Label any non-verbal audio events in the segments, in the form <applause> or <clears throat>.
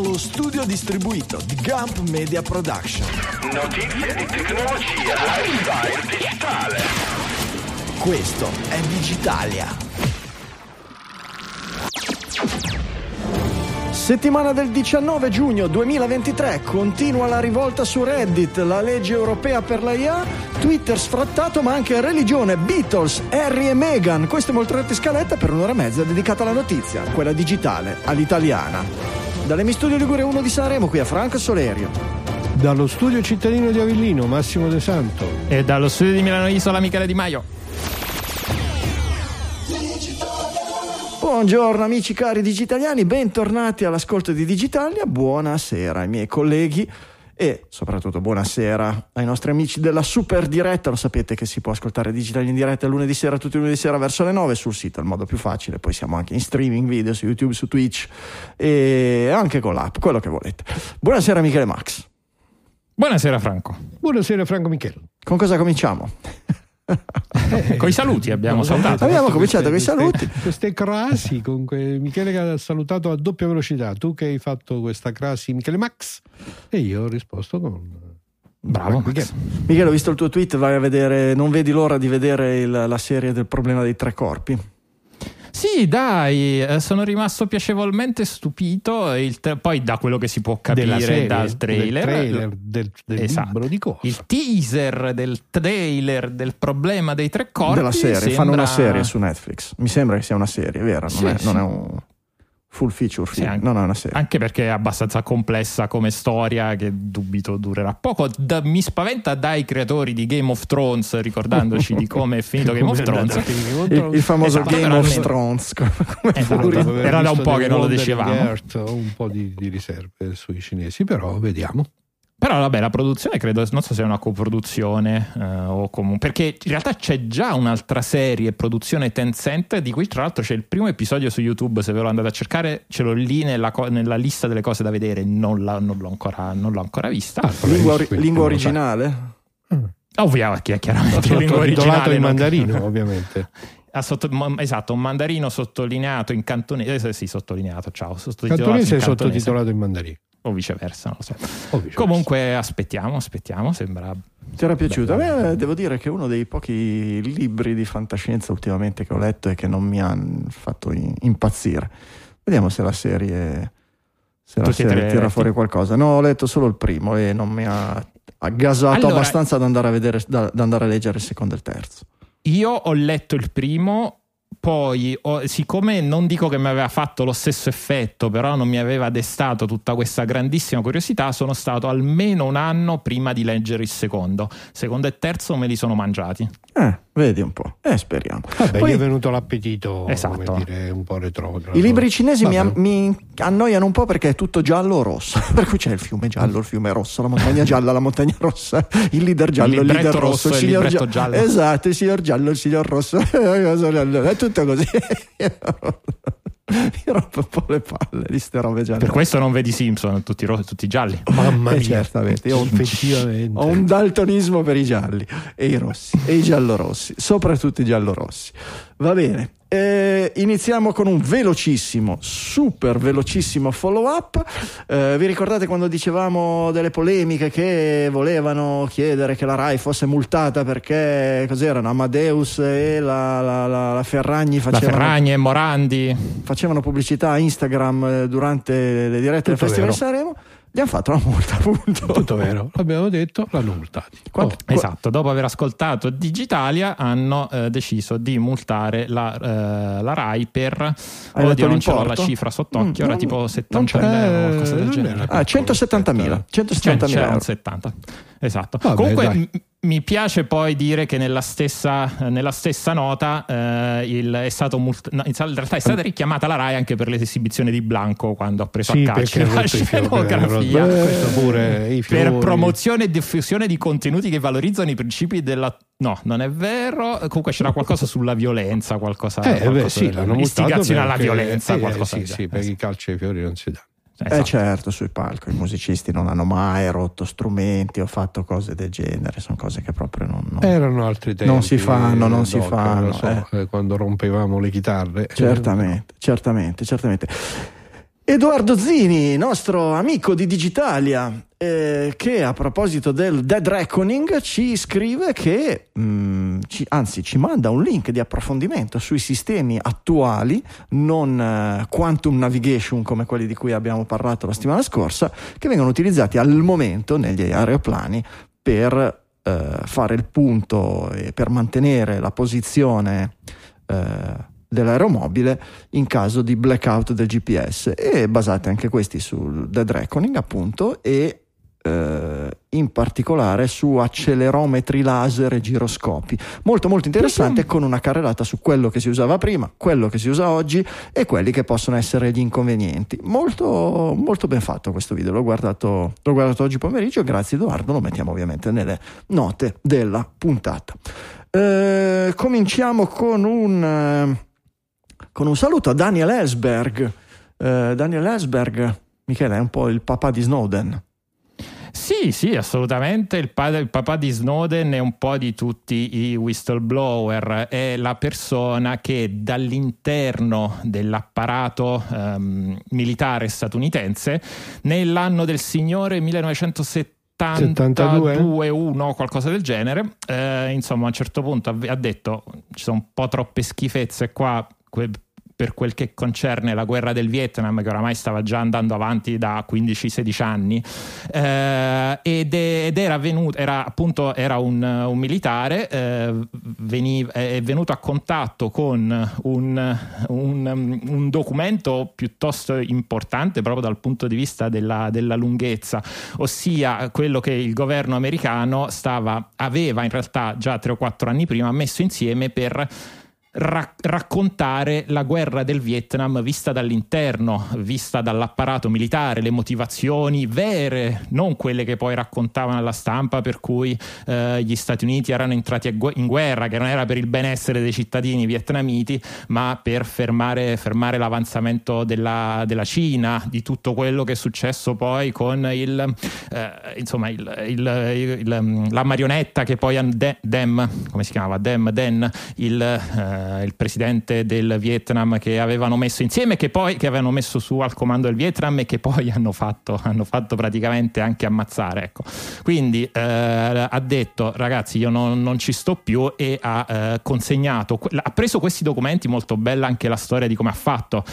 dallo studio distribuito di Gump Media Production. Notizie di tecnologia, lifestyle digitale. Questo è Digitalia. Settimana del 19 giugno 2023, continua la rivolta su Reddit, la legge europea per la IA, Twitter sfrattato ma anche religione, Beatles, Harry e Meghan. Questa è Moltretti Scaletta per un'ora e mezza dedicata alla notizia, quella digitale, all'italiana. Dalle Mi Studio Ligure 1 di Sanremo, qui a Franco Solerio. Dallo studio cittadino di Avellino, Massimo De Santo. E dallo studio di Milano Isola, Michele Di Maio. Buongiorno amici cari digitaliani, bentornati all'ascolto di Digitalia, buonasera ai miei colleghi e soprattutto buonasera ai nostri amici della super diretta, lo sapete che si può ascoltare Digitalia in diretta lunedì sera, tutti i lunedì sera verso le 9 sul sito, il modo più facile, poi siamo anche in streaming video su YouTube, su Twitch e anche con l'app, quello che volete. Buonasera Michele Max. Buonasera Franco. Buonasera Franco Michele. Con cosa cominciamo? Con i saluti abbiamo salutato. Abbiamo cominciato con i saluti. Queste crasi, comunque Michele che ha salutato a doppia velocità, tu che hai fatto questa crasi Michele Max e io ho risposto con Bravo Michele. Michele, ho visto il tuo tweet, vai a vedere, non vedi l'ora di vedere il, la serie del problema dei tre corpi. Sì, dai, eh, sono rimasto piacevolmente stupito. Te- poi, da quello che si può capire serie, dal trailer, del, trailer, del, del esatto. libro di cosa? Il teaser del trailer del problema dei tre corpi. Della serie, sembra... fanno una serie su Netflix. Mi sembra che sia una serie, vera? Non, Sì, è, sì. non è un full feature Sì, film, anche- non è una serie. Anche perché è abbastanza complessa come storia, che dubito durerà poco. Da- mi spaventa dai creatori di Game of Thrones, ricordandoci di come è finito <laughs> Game of Thrones. Il, il famoso Esatto, Game of Thrones. Esatto. Era da un po' che non lo dicevamo. Ho un po' di, di riserve sui cinesi, però vediamo. Però vabbè, la produzione credo, non so se è una coproduzione eh, o comunque, perché in realtà c'è già un'altra serie, produzione Tencent, di cui tra l'altro c'è il primo episodio su YouTube, se ve lo andate a cercare, ce l'ho lì nella, co- nella lista delle cose da vedere, non, la- non l'ho, ancora, non l'ho ancora vista. Ah, Lingua, quindi lingua non lo sai. originale? <laughs> Ovviamente, chiaramente, in lingua originale. in non- mandarino, ovviamente. Ah, sotto- esatto, un mandarino sottolineato in cantonese, eh, sì, sottolineato, ciao, sottotitolato Cantonese in cantonese, sottotitolato in mandarino. O viceversa, non lo so. Viceversa. Comunque aspettiamo, aspettiamo, sembra Ti era piaciuto? A me devo dire che uno dei pochi libri di fantascienza ultimamente che ho letto e che non mi hanno fatto impazzire. Vediamo se la serie, se la serie tira letti? fuori qualcosa. No, ho letto solo il primo e non mi ha aggasato Allora- abbastanza da andare, a vedere, da, da andare a leggere il secondo e il terzo. Io ho letto il primo, poi ho- siccome non dico che mi aveva fatto lo stesso effetto, però non mi aveva destato tutta questa grandissima curiosità, sono stato almeno un anno prima di leggere il secondo. Secondo e terzo me li sono mangiati. Eh, vedi un po'. Eh, speriamo. Vabbè, Poi- gli è venuto l'appetito, Esatto. come dire, un po' retrogrado. I libri cinesi mi, mi annoiano un po' perché è tutto giallo o rosso. <laughs> Per cui c'è il fiume giallo, il fiume rosso, la montagna gialla, la montagna rossa, il leader giallo, il, libretto leader rosso, rosso il il signor gia- giallo. Esatto, il signor giallo, il signor rosso. <laughs> è tutto così. <laughs> Mi rompo un po' le palle di ste robe gialle. Per questo non vedi Simpson, tutti, ro- tutti gialli. Mamma Eh, mia, certamente, io ho un- effettivamente. Ho un daltonismo per i gialli e i rossi e i giallorossi, soprattutto i giallorossi. Va bene. Eh, iniziamo con un velocissimo, super velocissimo follow up. Eh, vi ricordate quando dicevamo delle polemiche che volevano chiedere che la Rai fosse multata perché cos'erano Amadeus e la, la- la- la Ferragni La facevano, Ferragni e Morandi. facevano pubblicità a Instagram eh, durante le dirette del Tutto Festival di. Sanremo? Gli hanno fatto la multa, appunto. Tutto vero, l'abbiamo detto, l'hanno multati. Quanto- Oh, Esatto, dopo aver ascoltato Digitalia hanno eh, deciso di multare la, eh, la RAI per Hai oddio detto non ce l'ho la cifra sott'occhio, Mm, era non- tipo non 70 c'è- mila euro, qualcosa del genere. Ah, 170.000. 170.000 c'erano euro. 70. Esatto. Vabbè, Comunque dai. Mi piace poi dire che nella stessa, nella stessa nota eh, il- è stato mult- no, in realtà è stata richiamata la RAI anche per l'esibizione di Blanco quando ha preso Sì, a calci perché ha la scenografia. eh, per promozione e diffusione di contenuti che valorizzano i principi della no, non è vero. Comunque c'era qualcosa sulla violenza, qualcosa, Eh, beh, qualcosa sì, del- l'hanno multato istigazione alla violenza, eh, qualcosa sì, sì, genere. perché i calci ai fiori non si Eh Esatto. certo, sui palco i musicisti non hanno mai rotto strumenti o fatto cose del genere, sono cose che proprio non... non- Erano altri tempi. Non si fanno, non eh, si Doc, fanno, so, eh, quando rompevamo le chitarre. Certamente, certamente, certamente. Edoardo Zini, nostro amico di Digitalia, eh, che a proposito del Dead Reckoning ci scrive che, mm, ci- anzi ci manda un link di approfondimento sui sistemi attuali, non eh, quantum navigation come quelli di cui abbiamo parlato la settimana scorsa, che vengono utilizzati al momento negli aeroplani per eh, fare il punto e per mantenere la posizione eh, dell'aeromobile in caso di blackout del GPS e basate anche questi sul Dead Reckoning appunto e eh, in particolare su accelerometri laser e giroscopi molto molto interessante con una carrellata su quello che si usava prima quello che si usa oggi e quelli che possono essere gli inconvenienti molto molto ben fatto questo video l'ho guardato, l'ho guardato oggi pomeriggio grazie Edoardo lo mettiamo ovviamente nelle note della puntata eh, cominciamo con un con un saluto a Daniel Ellsberg. Eh, Daniel Ellsberg, Michele, è un po' il papà di Snowden. Sì, sì, assolutamente. Il, padre, il papà di Snowden è un po' di tutti i whistleblower, è la persona che dall'interno dell'apparato ehm, militare statunitense nell'anno del signore 1970 72? 72 1 qualcosa del genere eh, insomma a un certo punto ha, ha detto ci sono un po' troppe schifezze qua que- per quel che concerne la guerra del Vietnam, che oramai stava già andando avanti da 15-16 anni, eh, ed, ed era venuto, era appunto era un, un militare, eh, veniva- è venuto a contatto con un, un- un documento piuttosto importante proprio dal punto di vista della, della lunghezza, ossia quello che il governo americano stava, aveva in realtà già 3 o 4 anni prima messo insieme per ra- raccontare la guerra del Vietnam vista dall'interno, vista dall'apparato militare, le motivazioni vere, non quelle che poi raccontavano alla stampa per cui eh, gli Stati Uniti erano entrati gu- in guerra, che non era per il benessere dei cittadini vietnamiti, ma per fermare, fermare l'avanzamento della, della Cina, di tutto quello che è successo poi con il, eh, insomma, il- il- la marionetta che poi ha De- Dem, come si chiamava? Dem Den, il, eh, il presidente del Vietnam che avevano messo insieme, che poi che avevano messo su al comando del Vietnam e che poi <laughs> hanno fatto, hanno fatto praticamente anche ammazzare. Ecco. Quindi eh, ha detto ragazzi io non, non ci sto più e ha eh, consegnato, ha preso questi documenti, molto bella anche la storia di come ha fatto.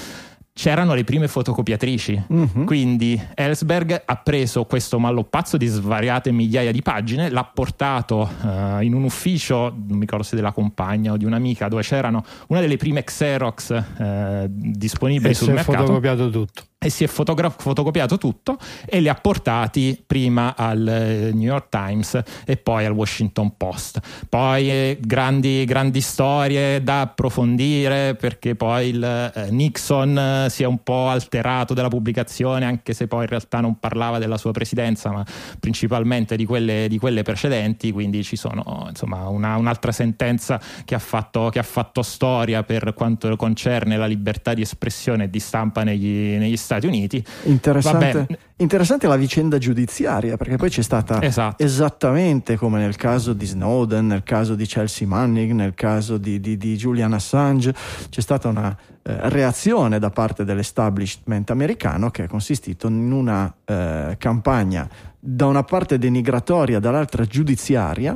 C'erano le prime fotocopiatrici, Mhm. quindi Ellsberg ha preso questo malloppazzo di svariate migliaia di pagine, l'ha portato eh, in un ufficio, non mi ricordo se della compagna o di un'amica, dove c'erano una delle prime Xerox eh, disponibili E sul si è mercato fotocopiato tutto. E si è fotogra- fotocopiato tutto e li ha portati prima al eh, New York Times e poi al Washington Post. Poi eh, grandi, grandi storie da approfondire perché poi il eh, Nixon eh, si è un po' alterato della pubblicazione anche se poi in realtà non parlava della sua presidenza ma principalmente di quelle, di quelle precedenti quindi ci sono insomma una- un'altra sentenza che ha, fatto, che ha fatto storia per quanto concerne la libertà di espressione e di stampa negli, Stati Uniti Interessante, interessante la vicenda giudiziaria, perché poi c'è stata Esatto. esattamente come nel caso di Snowden, nel caso di Chelsea Manning, nel caso di, di- di Julian Assange, c'è stata una eh, reazione da parte dell'establishment americano che è consistito in una eh, campagna da una parte denigratoria, dall'altra giudiziaria.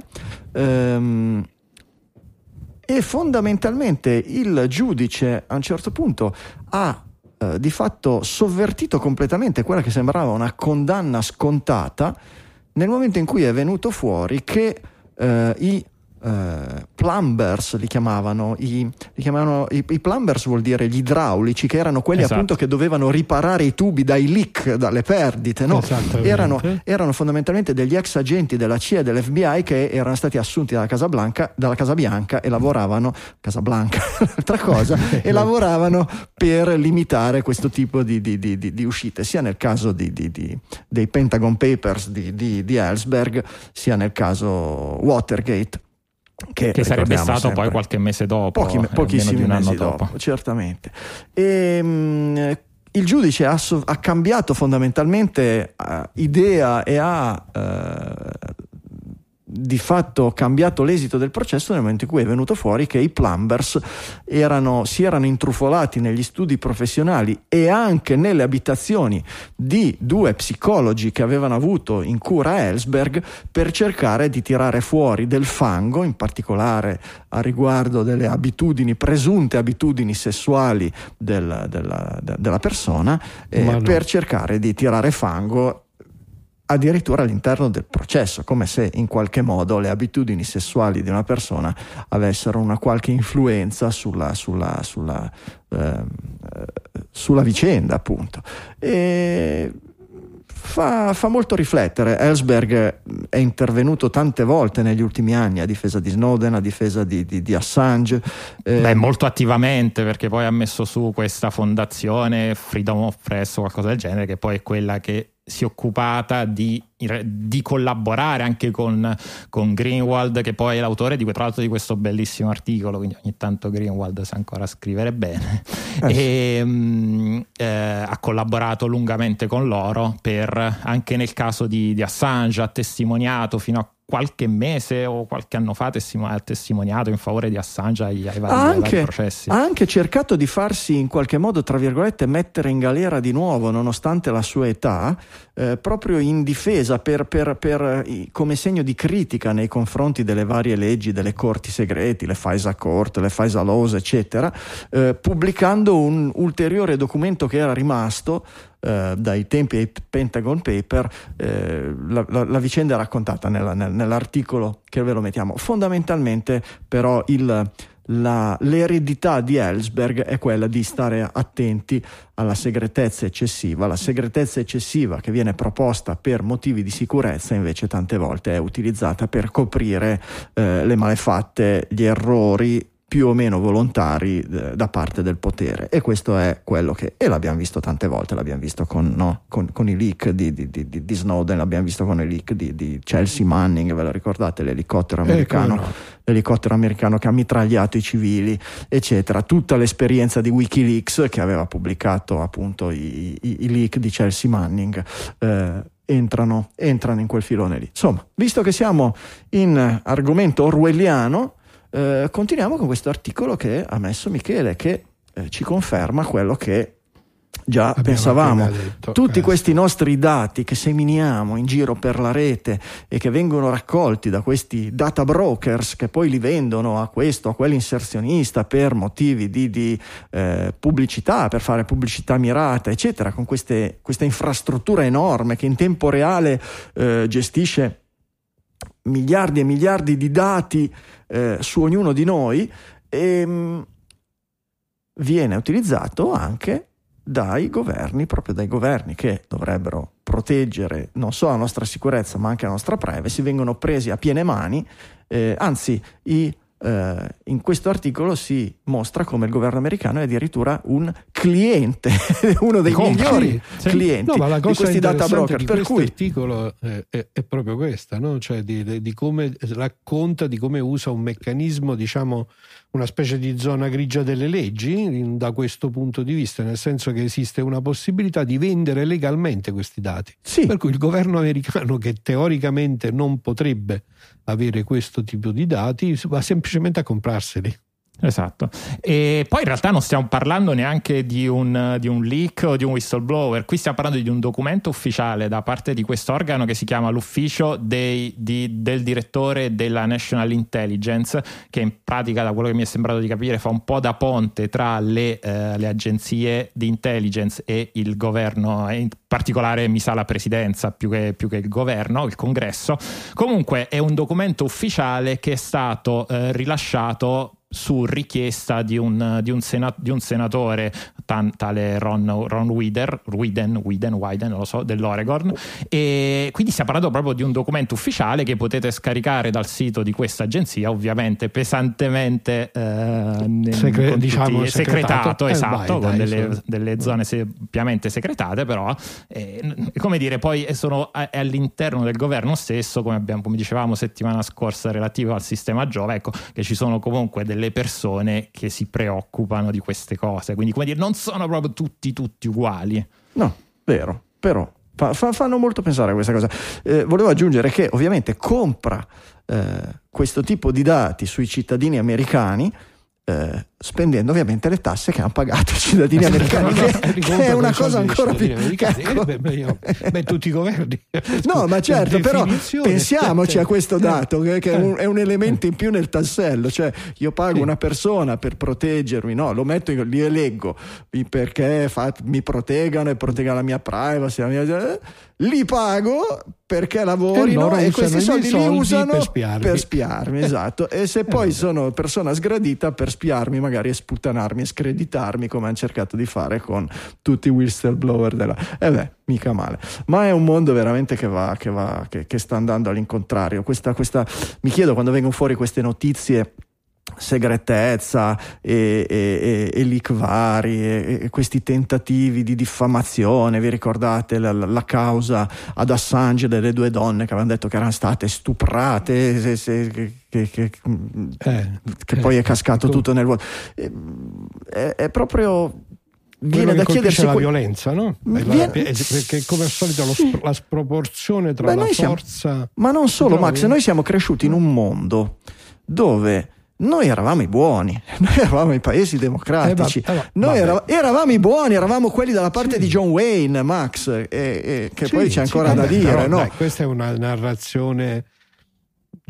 ehm, e fondamentalmente il giudice a un certo punto ha eh, di fatto sovvertito completamente quella che sembrava una condanna scontata nel momento in cui è venuto fuori che eh, i eh, plumbers li chiamavano, i, li chiamavano i, i plumbers vuol dire gli idraulici che erano quelli Esatto. appunto che dovevano riparare i tubi dai leak, dalle perdite, no? Erano, erano fondamentalmente degli ex agenti della CIA e dell'FBI che erano stati assunti dalla Casa, Blanca, dalla Casa Bianca e lavoravano, Casa Blanca, <laughs> altra cosa, e <laughs> lavoravano per limitare questo tipo di, di- di- di- uscite, sia nel caso dei Pentagon Papers di, di, di Ellsberg, sia nel caso Watergate. Che, che sarebbe stato sempre. poi qualche mese dopo, Pochi, pochissimi meno di un mesi anno dopo, dopo. certamente. E, il giudice ha, ha cambiato fondamentalmente eh, idea e ha eh, di fatto cambiato l'esito del processo nel momento in cui è venuto fuori che i plumbers erano, si erano intrufolati negli studi professionali e anche nelle abitazioni di due psicologi che avevano avuto in cura Ellsberg per cercare di tirare fuori del fango, in particolare a riguardo delle abitudini, presunte abitudini sessuali del, della, della, persona, eh, no. per cercare di tirare fango addirittura all'interno del processo, come se in qualche modo le abitudini sessuali di una persona avessero una qualche influenza sulla, sulla, sulla, eh, sulla vicenda, appunto. E Fa, fa, molto riflettere. Ellsberg è intervenuto tante volte negli ultimi anni a difesa di Snowden, a difesa di, di, di Assange. Eh, Beh, molto attivamente perché poi ha messo su questa fondazione Freedom of Press o qualcosa del genere, che poi è quella che si è occupata di, di collaborare anche con, con, Greenwald, che poi è l'autore di, tra l'altro di questo bellissimo articolo, quindi ogni tanto Greenwald sa ancora scrivere bene, eh. e mh, eh, ha collaborato lungamente con loro per, anche nel caso di, di Assange, ha testimoniato fino a qualche mese o qualche anno fa ha testimoniato in favore di Assange ai, ai, vari, anche, ai vari processi. Ha anche cercato di farsi in qualche modo, tra virgolette, mettere in galera di nuovo, nonostante la sua età, eh, proprio in difesa per, per, per, come segno di critica nei confronti delle varie leggi, delle corti segreti, le FISA Court, le FISA Laws, eccetera, eh, pubblicando un ulteriore documento che era rimasto eh, dai tempi dei Pentagon Paper, eh, la, la, la, vicenda è raccontata nella, nel, nell'articolo che ve lo mettiamo. Fondamentalmente però il, la, l'eredità di Ellsberg è quella di stare attenti alla segretezza eccessiva. La segretezza eccessiva che viene proposta per motivi di sicurezza invece tante volte è utilizzata per coprire eh, le malefatte, gli errori più o meno volontari eh, da parte del potere. E questo è quello che e l'abbiamo visto tante volte l'abbiamo visto con, no, con, con i leak di, di, di, di, Snowden l'abbiamo visto con i leak di, Chelsea Manning ve lo ricordate l'elicottero ecco, americano, no. l'elicottero americano che ha mitragliato i civili eccetera. Tutta l'esperienza di Wikileaks che aveva pubblicato appunto i, i, i leak di Chelsea Manning eh, entrano, entrano in quel filone lì. Insomma visto che siamo in argomento orwelliano eh, continuiamo con questo articolo che ha messo Michele, che eh, ci conferma quello che già Abbiamo pensavamo. Detto, Tutti eh. questi nostri dati che seminiamo in giro per la rete e che vengono raccolti da questi data brokers che poi li vendono a questo, a quell'inserzionista per motivi di, di eh, pubblicità, per fare pubblicità mirata, eccetera, con queste, questa infrastruttura enorme che in tempo reale eh, gestisce miliardi e miliardi di dati eh, su ognuno di noi e mh, mm, viene utilizzato anche dai governi, proprio dai governi che dovrebbero proteggere non solo la nostra sicurezza ma anche la nostra privacy, vengono presi a piene mani, eh, anzi i Uh, in questo articolo si mostra come il governo americano è addirittura un cliente, <laughs> uno dei Compri. migliori sì. clienti no, di questi data broker. Di per cui articolo è, è, è, proprio questa, no? cioè di, di, come racconta di come usa un meccanismo, diciamo, una specie di zona grigia delle leggi da questo punto di vista, nel senso che esiste una possibilità di vendere legalmente questi dati. Sì. Per cui il governo americano, che teoricamente non potrebbe avere questo tipo di dati, va semplicemente a comprarseli. Esatto. E poi in realtà non stiamo parlando neanche di un, di un, leak o di un whistleblower, qui stiamo parlando di un documento ufficiale da parte di questo organo che si chiama l'ufficio dei, di, del direttore della National Intelligence, che in pratica, da quello che mi è sembrato di capire, fa un po' da ponte tra le, eh, le agenzie di intelligence e il governo, e in particolare mi sa la presidenza più che, più che il governo, il congresso. Comunque è un documento ufficiale che è stato eh, rilasciato su richiesta di un, di un, sena, di un senatore, tan, tale Ron, Ron Wider, Widen, Widen, Widen, non lo so, dell'Oregon. E quindi stiamo parlando proprio di un documento ufficiale che potete scaricare dal sito di questa agenzia, ovviamente pesantemente eh, Segre, diciamo, segretato, eh, esatto, vai, con dai, delle, sono... delle, zone ampiamente segretate, però, eh, come dire, poi sono all'interno del governo stesso, come, abbiamo, come dicevamo settimana scorsa, relativo al sistema Giova, ecco, che ci sono comunque delle delle persone che si preoccupano di queste cose. Quindi, come dire, non sono proprio tutti, tutti uguali. No, vero, però fa, fa, fanno molto pensare a questa cosa. Eh, volevo aggiungere che ovviamente compra eh, questo tipo di dati sui cittadini americani eh, spendendo ovviamente le tasse che hanno pagato i cittadini americani, che, che è una cosa ancora più... <laughs> Ecco. Beh, beh, beh, tutti i governi. <laughs> No, ma certo, però pensiamoci a questo dato, che, che è, un, è, un, elemento in più nel tassello, cioè io pago sì. una persona per proteggermi, no, lo metto, in, li eleggo perché fa, mi proteggano e proteggano la mia privacy, la mia, li pago perché lavorino e, e questi soldi, soldi li usano per spiarmi, per spiarmi esatto. E se <laughs> poi eh, sono persona sgradita per spiarmi, magari e sputtanarmi e screditarmi come hanno cercato di fare con tutti i whistleblower della... E eh beh, mica male. Ma è un mondo veramente che va, che, va, che, che sta andando all'incontrario. Questa, questa... Mi chiedo quando vengono fuori queste notizie segretezza e, e, e, leak vari e, questi tentativi di diffamazione vi ricordate la, la, causa ad Assange delle due donne che avevano detto che erano state stuprate se, se, che, che, eh, che poi è cascato ecco. tutto nel vuoto è, è proprio viene da chiedersi la violenza, no? Viene... Perché come al solito lo, la sproporzione tra Beh, la forza siamo... Ma non solo, Max, noi siamo cresciuti in un mondo dove noi eravamo i buoni, <laughs> noi eravamo i paesi democratici, eh, va, eh, noi era, eravamo i buoni, eravamo quelli dalla parte sì. di John Wayne, Max, e, e, che sì, poi c'è ancora sì, da dire. Però, no? dai, questa è una narrazione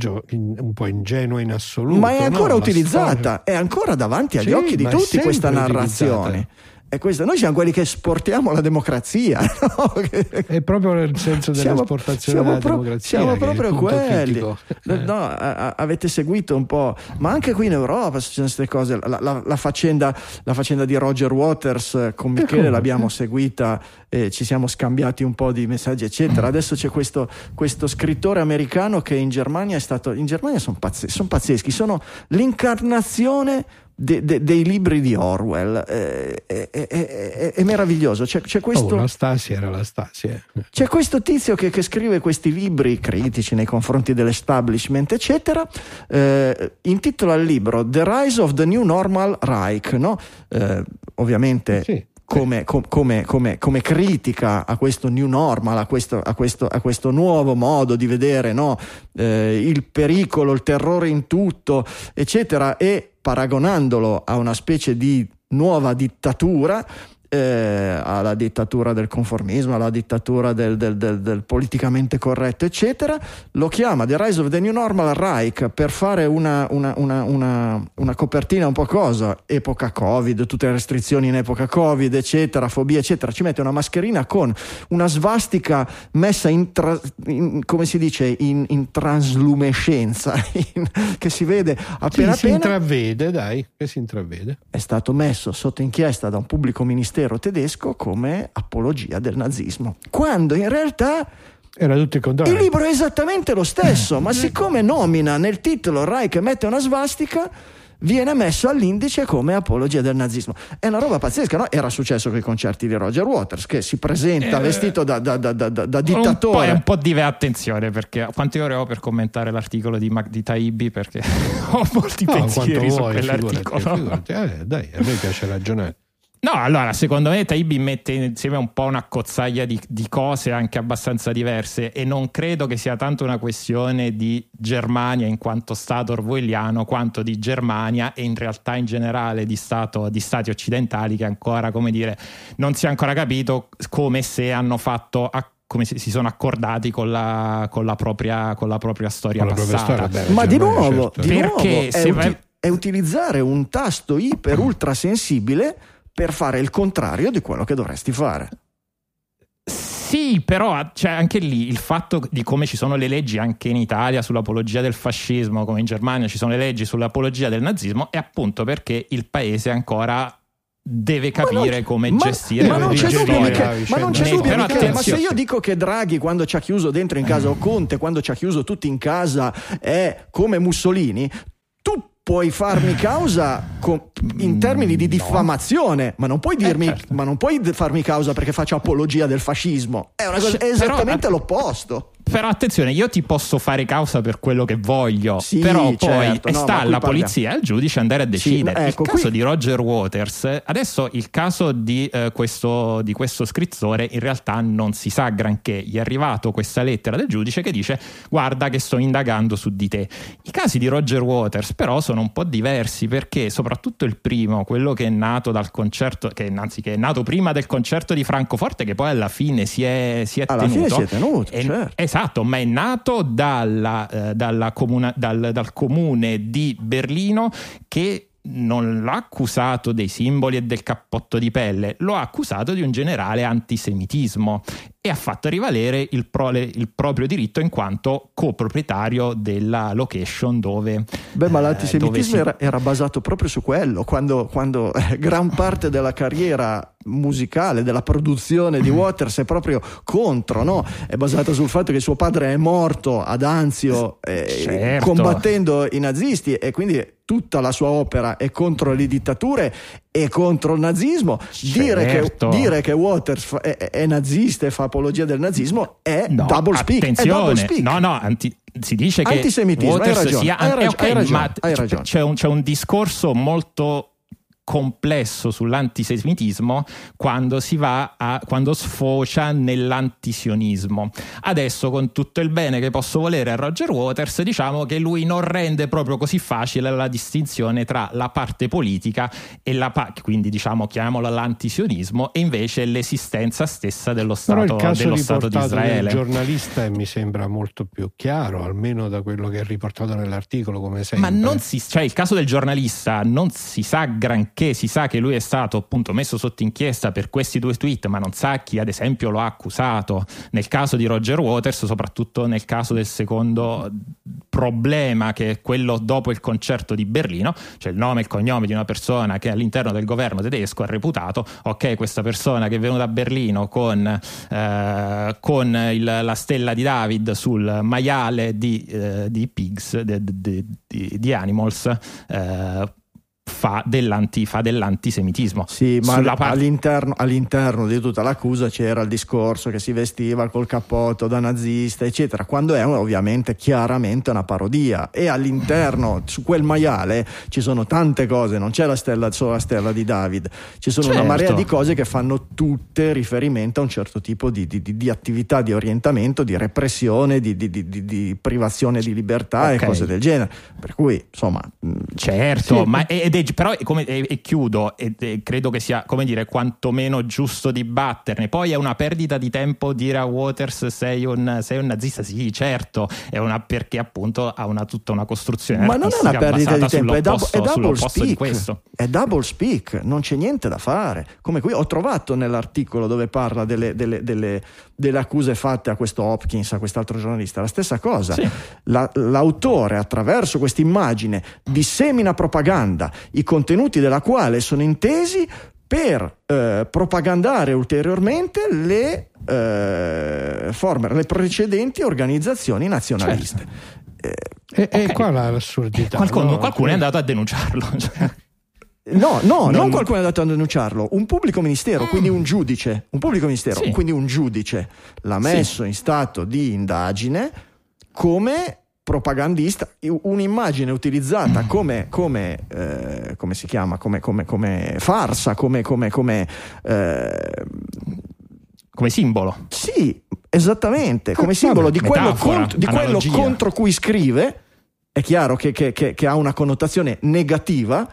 un po' ingenua in assoluto. Ma è ancora no? utilizzata, è ancora davanti agli occhi di tutti questa narrazione. Utilizzata. È questo. Noi siamo quelli che esportiamo la democrazia. <laughs> No? È proprio nel senso dell'esportazione siamo, della pro- democrazia. Siamo proprio quelli. No, a- avete seguito un po', ma anche qui in Europa succedono queste cose. La, la, la, faccenda, la, faccenda, di Roger Waters con Michele l'abbiamo seguita, e ci siamo scambiati un po' di messaggi, eccetera. Adesso c'è questo, questo scrittore americano che in Germania è stato. In Germania sono pazz- son pazzeschi, sono l'incarnazione de, de, dei libri di Orwell. È, è, è, è meraviglioso. C'è, c'è questo, oh, la Stasi era la Stasi. Eh. C'è questo tizio che, che, scrive questi libri critici nei confronti dell'establishment, eccetera. Eh, intitola il libro The Rise of the New Normal Reich. No? Eh, ovviamente. Sì come, come, come, come, critica a questo new normal, a questo, a questo, a questo nuovo modo di vedere no? eh, il pericolo, il terrore in tutto, eccetera, e paragonandolo a una specie di nuova dittatura, eh, alla dittatura del conformismo, alla dittatura del, del, del, del, politicamente corretto, eccetera, lo chiama The Rise of the New Normal Reich per fare una, una, una, una, copertina un po' cosa, epoca Covid, tutte le restrizioni in epoca Covid, eccetera, fobia, eccetera. Ci mette una mascherina con una svastica messa in, tra, in come si dice, in, in translumescenza, <laughs> in, che si vede appena sì, appena. Si intravede, dai, che si intravede. È stato messo sotto inchiesta da un pubblico ministero ministero tedesco come apologia del nazismo, quando in realtà era tutto il contrario. Il libro è esattamente lo stesso, ma siccome nomina nel titolo Reich mette una svastica, viene messo all'indice come apologia del nazismo. È una roba pazzesca, no? Era successo con i concerti di Roger Waters, che si presenta eh, vestito da, da, da, da dittatore. Un po' di attenzione, perché quante ore ho per commentare l'articolo di, Mag- di Taibi, perché <laughs> ho molti no, pensieri su vuoi, quell'articolo. Figurati, figurati. Eh, dai, a me piace ragionare. No, allora, secondo me Taibi mette insieme un po' una cozzaglia di, di, cose anche abbastanza diverse e non credo che sia tanto una questione di Germania in quanto Stato orwelliano, quanto di Germania e in realtà in generale di, stato, di Stati occidentali che ancora, come dire, non si è ancora capito come se hanno fatto... A, come si, sono accordati con la, con la, propria, con la propria storia con passata. Propria storia, beh, Ma di nuovo, certo. di perché nuovo, è, uti- è utilizzare un tasto iper ultra sensibile per fare il contrario di quello che dovresti fare. Sì, però cioè, anche lì il fatto di come ci sono le leggi anche in Italia sull'apologia del fascismo, come in Germania ci sono le leggi sull'apologia del nazismo, è appunto perché il paese ancora deve capire non, come ma, gestire ma non c'è dubbio, che, ma non c'è dubbio Michele, ma se io dico che Draghi quando ci ha chiuso dentro in casa o <clears throat> Conte quando ci ha chiuso tutti in casa è come Mussolini puoi farmi causa in termini di diffamazione, no. ma, non puoi dirmi, eh, certo. ma non puoi farmi causa perché faccio apologia del fascismo. È, cosa, è esattamente però, l'opposto. Però attenzione, io ti posso fare causa per quello che voglio, Sì, però poi certo, no, sta alla polizia e al giudice andare a decidere. no, ecco, il caso qui- di Roger Waters, adesso il caso di, eh, questo, di questo scrittore in realtà non si sa granché. Gli è arrivato questa lettera del giudice che dice guarda che sto indagando su di te. I casi di Roger Waters però sono un po' diversi perché soprattutto il primo, quello che è nato dal concerto, che anzi che è nato prima del concerto di Francoforte che poi alla fine si è, si è Alla tenuto. fine si è tenuto, È- certo. Esatto, ma è nato dalla, eh, dalla comuna- dal, dal comune di Berlino che non l'ha accusato dei simboli e del cappotto di pelle, lo ha accusato di un generale antisemitismo e ha fatto rivalere il, pro- il proprio diritto in quanto coproprietario della location dove... Beh, ma eh, l'antisemitismo si- era, era basato proprio su quello, quando, quando, eh, <laughs> gran parte della carriera musicale, della produzione di <laughs> Waters è proprio contro, no? È basata sul fatto che suo padre è morto ad Anzio eh, Certo. combattendo i nazisti e quindi tutta la sua opera è contro le dittature e contro il nazismo. Dire, che, Certo. dire che Waters è, è nazista e fa apologia del nazismo è No, double speak. È Attenzione, double speak. no, no, anti- si dice che Antisemitismo, hai Waters ragione, sia ok, hai ragione, ma hai ragione. C'è, un, c'è un discorso molto complesso sull'antisemitismo quando si va a quando sfocia nell'antisionismo. Adesso con tutto il bene che posso volere a Roger Waters, diciamo che lui non rende proprio così facile la distinzione tra la parte politica e la parte, quindi diciamo chiamiamola l'antisionismo e invece l'esistenza stessa dello Però Stato, il caso dello Stato di Israele. giornalista mi sembra molto più chiaro, almeno da quello che è riportato nell'articolo, come sempre. Ma non si, cioè il caso del giornalista non si sa granché, si sa che lui è stato appunto messo sotto inchiesta per questi due tweet, ma non sa chi ad esempio lo ha accusato. Nel caso di Roger Waters, soprattutto nel caso del secondo problema, che è quello dopo il concerto di Berlino, cioè il nome e il cognome di una persona che all'interno del governo tedesco ha reputato, ok, questa persona che è venuta a Berlino con, eh, con il- la stella di David sul maiale di, eh, di Pigs, de- di, di Animals, eh, fa, dell'anti- fa dell'antisemitismo. Sì, ma Sulla parte- all'interno, all'interno di tutta l'accusa c'era il discorso che si vestiva col cappotto da nazista, eccetera, quando è ovviamente chiaramente una parodia. E all'interno, su quel maiale, ci sono tante cose, non c'è la stella, solo la stella di David, ci sono una Certo. marea di cose che fanno tutte riferimento a un certo tipo di, di- di- di attività di orientamento, di repressione, di, di- di- di- di privazione di libertà Ok. e cose del genere. Per cui, insomma, mh, Certo, Sì. ma ed è, però come, e, e chiudo, e, e credo che sia come dire quantomeno giusto dibatterne. Poi è una perdita di tempo dire a Waters sei un, sei un nazista. Sì, certo, è una, perché appunto ha una, tutta una costruzione. Ma non è una perdita di tempo, è, sull'opposto- è double speak. È double speak, non c'è niente da fare. Come qui ho trovato nell'articolo dove parla delle, delle- delle- delle accuse fatte a questo Hopkins, a quest'altro giornalista, la stessa cosa. Sì. La- l'autore, attraverso questa immagine, dissemina propaganda, i contenuti della quale sono intesi per eh, propagandare ulteriormente le, eh, former- le precedenti organizzazioni nazionaliste. Eh, E, e Ok. qua la- l'assurdità. Qualcuno, no? qualcuno è andato a denunciarlo. <laughs> No, no, non, Non- qualcuno è andato a denunciarlo, un pubblico ministero, quindi un giudice, un pubblico ministero, Sì. quindi un giudice l'ha messo in stato di indagine come propagandista, un'immagine utilizzata <clears throat> come, come, eh, come si chiama, come, come- come farsa, come, come, come eh, Come simbolo. sì, esattamente, come Ah, simbolo di quello, metafora, cont- di quello contro cui scrive, è chiaro che, che- che- che ha una connotazione negativa,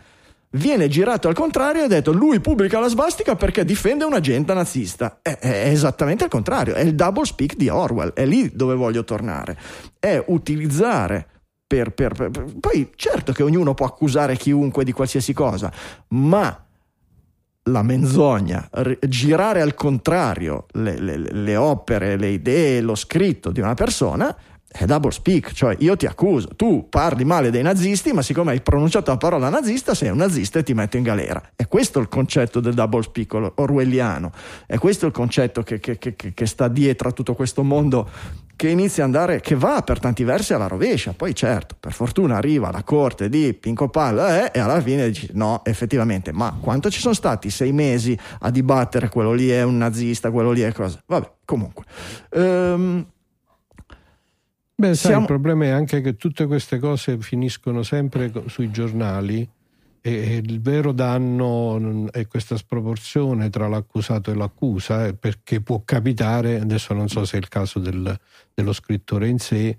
viene girato al contrario e ha detto lui pubblica la svastica perché difende un agente nazista. È, è esattamente il contrario, è il double speak di Orwell, è lì dove voglio tornare, è utilizzare... per- per- per- per- Poi certo che ognuno può accusare chiunque di qualsiasi cosa, ma la menzogna, ri- girare al contrario le, le- le opere, le idee, lo scritto di una persona è double speak, cioè io ti accuso, tu parli male dei nazisti, ma siccome hai pronunciato la parola nazista, sei un nazista e ti metto in galera. È questo il concetto del double speak or- orwelliano, è questo il concetto che, che- che- che- sta dietro a tutto questo mondo che inizia ad andare, che va per tanti versi alla rovescia. Poi certo, per fortuna arriva la corte di Pinco Palla eh, e alla fine dici no, effettivamente, ma quanto ci sono stati sei mesi a dibattere quello lì è un nazista, quello lì è cosa? Vabbè, comunque. Ehm, Beh, sai, Siamo- il problema è anche che tutte queste cose finiscono sempre sui giornali e e il vero danno mm, è questa sproporzione tra l'accusato e l'accusa, eh, perché può capitare, adesso non so se è il caso del- dello scrittore in sé,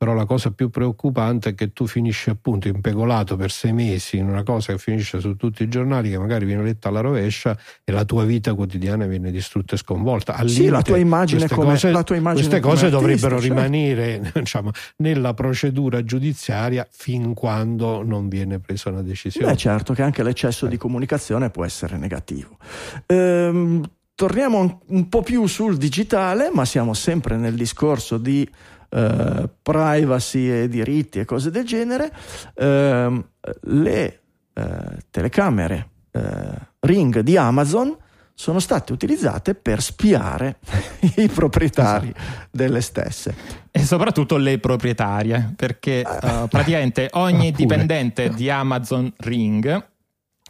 però la cosa più preoccupante è che tu finisci appunto impegolato per sei mesi in una cosa che finisce su tutti i giornali, che magari viene letta alla rovescia e la tua vita quotidiana viene distrutta e sconvolta. Al Sì, la tua immagine queste come- cose, la tua immagine queste come cose artista, dovrebbero certo. rimanere <laughs> diciamo, nella procedura giudiziaria fin quando non viene presa una decisione. Beh, certo che anche l'eccesso di comunicazione può essere negativo. Ehm, torniamo un po' più sul digitale, ma siamo sempre nel discorso di eh, privacy e diritti e cose del genere. Ehm, le eh, telecamere eh, Ring di Amazon sono state utilizzate per spiare <laughs> i proprietari delle stesse. E soprattutto le proprietarie, perché eh, <laughs> praticamente ogni dipendente di Amazon Ring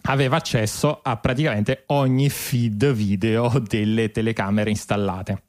aveva accesso a praticamente ogni feed video delle telecamere installate.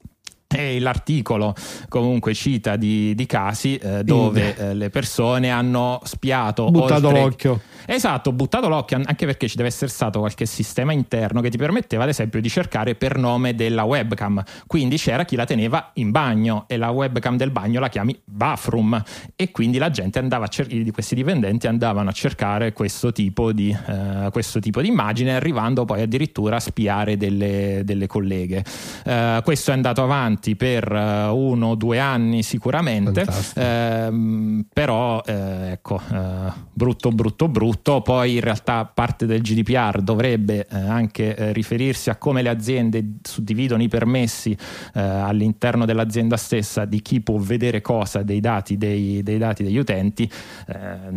E l'articolo comunque cita di, di casi eh, dove eh, le persone hanno spiato Buttato oltre- l'occhio. Esatto, buttato l'occhio an- anche perché ci deve essere stato qualche sistema interno che ti permetteva ad esempio di cercare per nome della webcam. Quindi c'era chi la teneva in bagno e la webcam del bagno la chiami bathroom e quindi la gente andava a cercare, questi dipendenti andavano a cercare questo tipo di, eh, questo tipo di immagine arrivando poi addirittura a spiare delle, delle colleghe. Eh, questo è andato avanti per eh, uno o due anni sicuramente. Ehm, però eh, ecco eh, brutto brutto brutto. Poi in realtà parte del GDPR dovrebbe eh, anche eh, riferirsi a come le aziende suddividono i permessi eh, all'interno dell'azienda stessa di chi può vedere cosa dei dati, dei, dei dati degli utenti. Eh,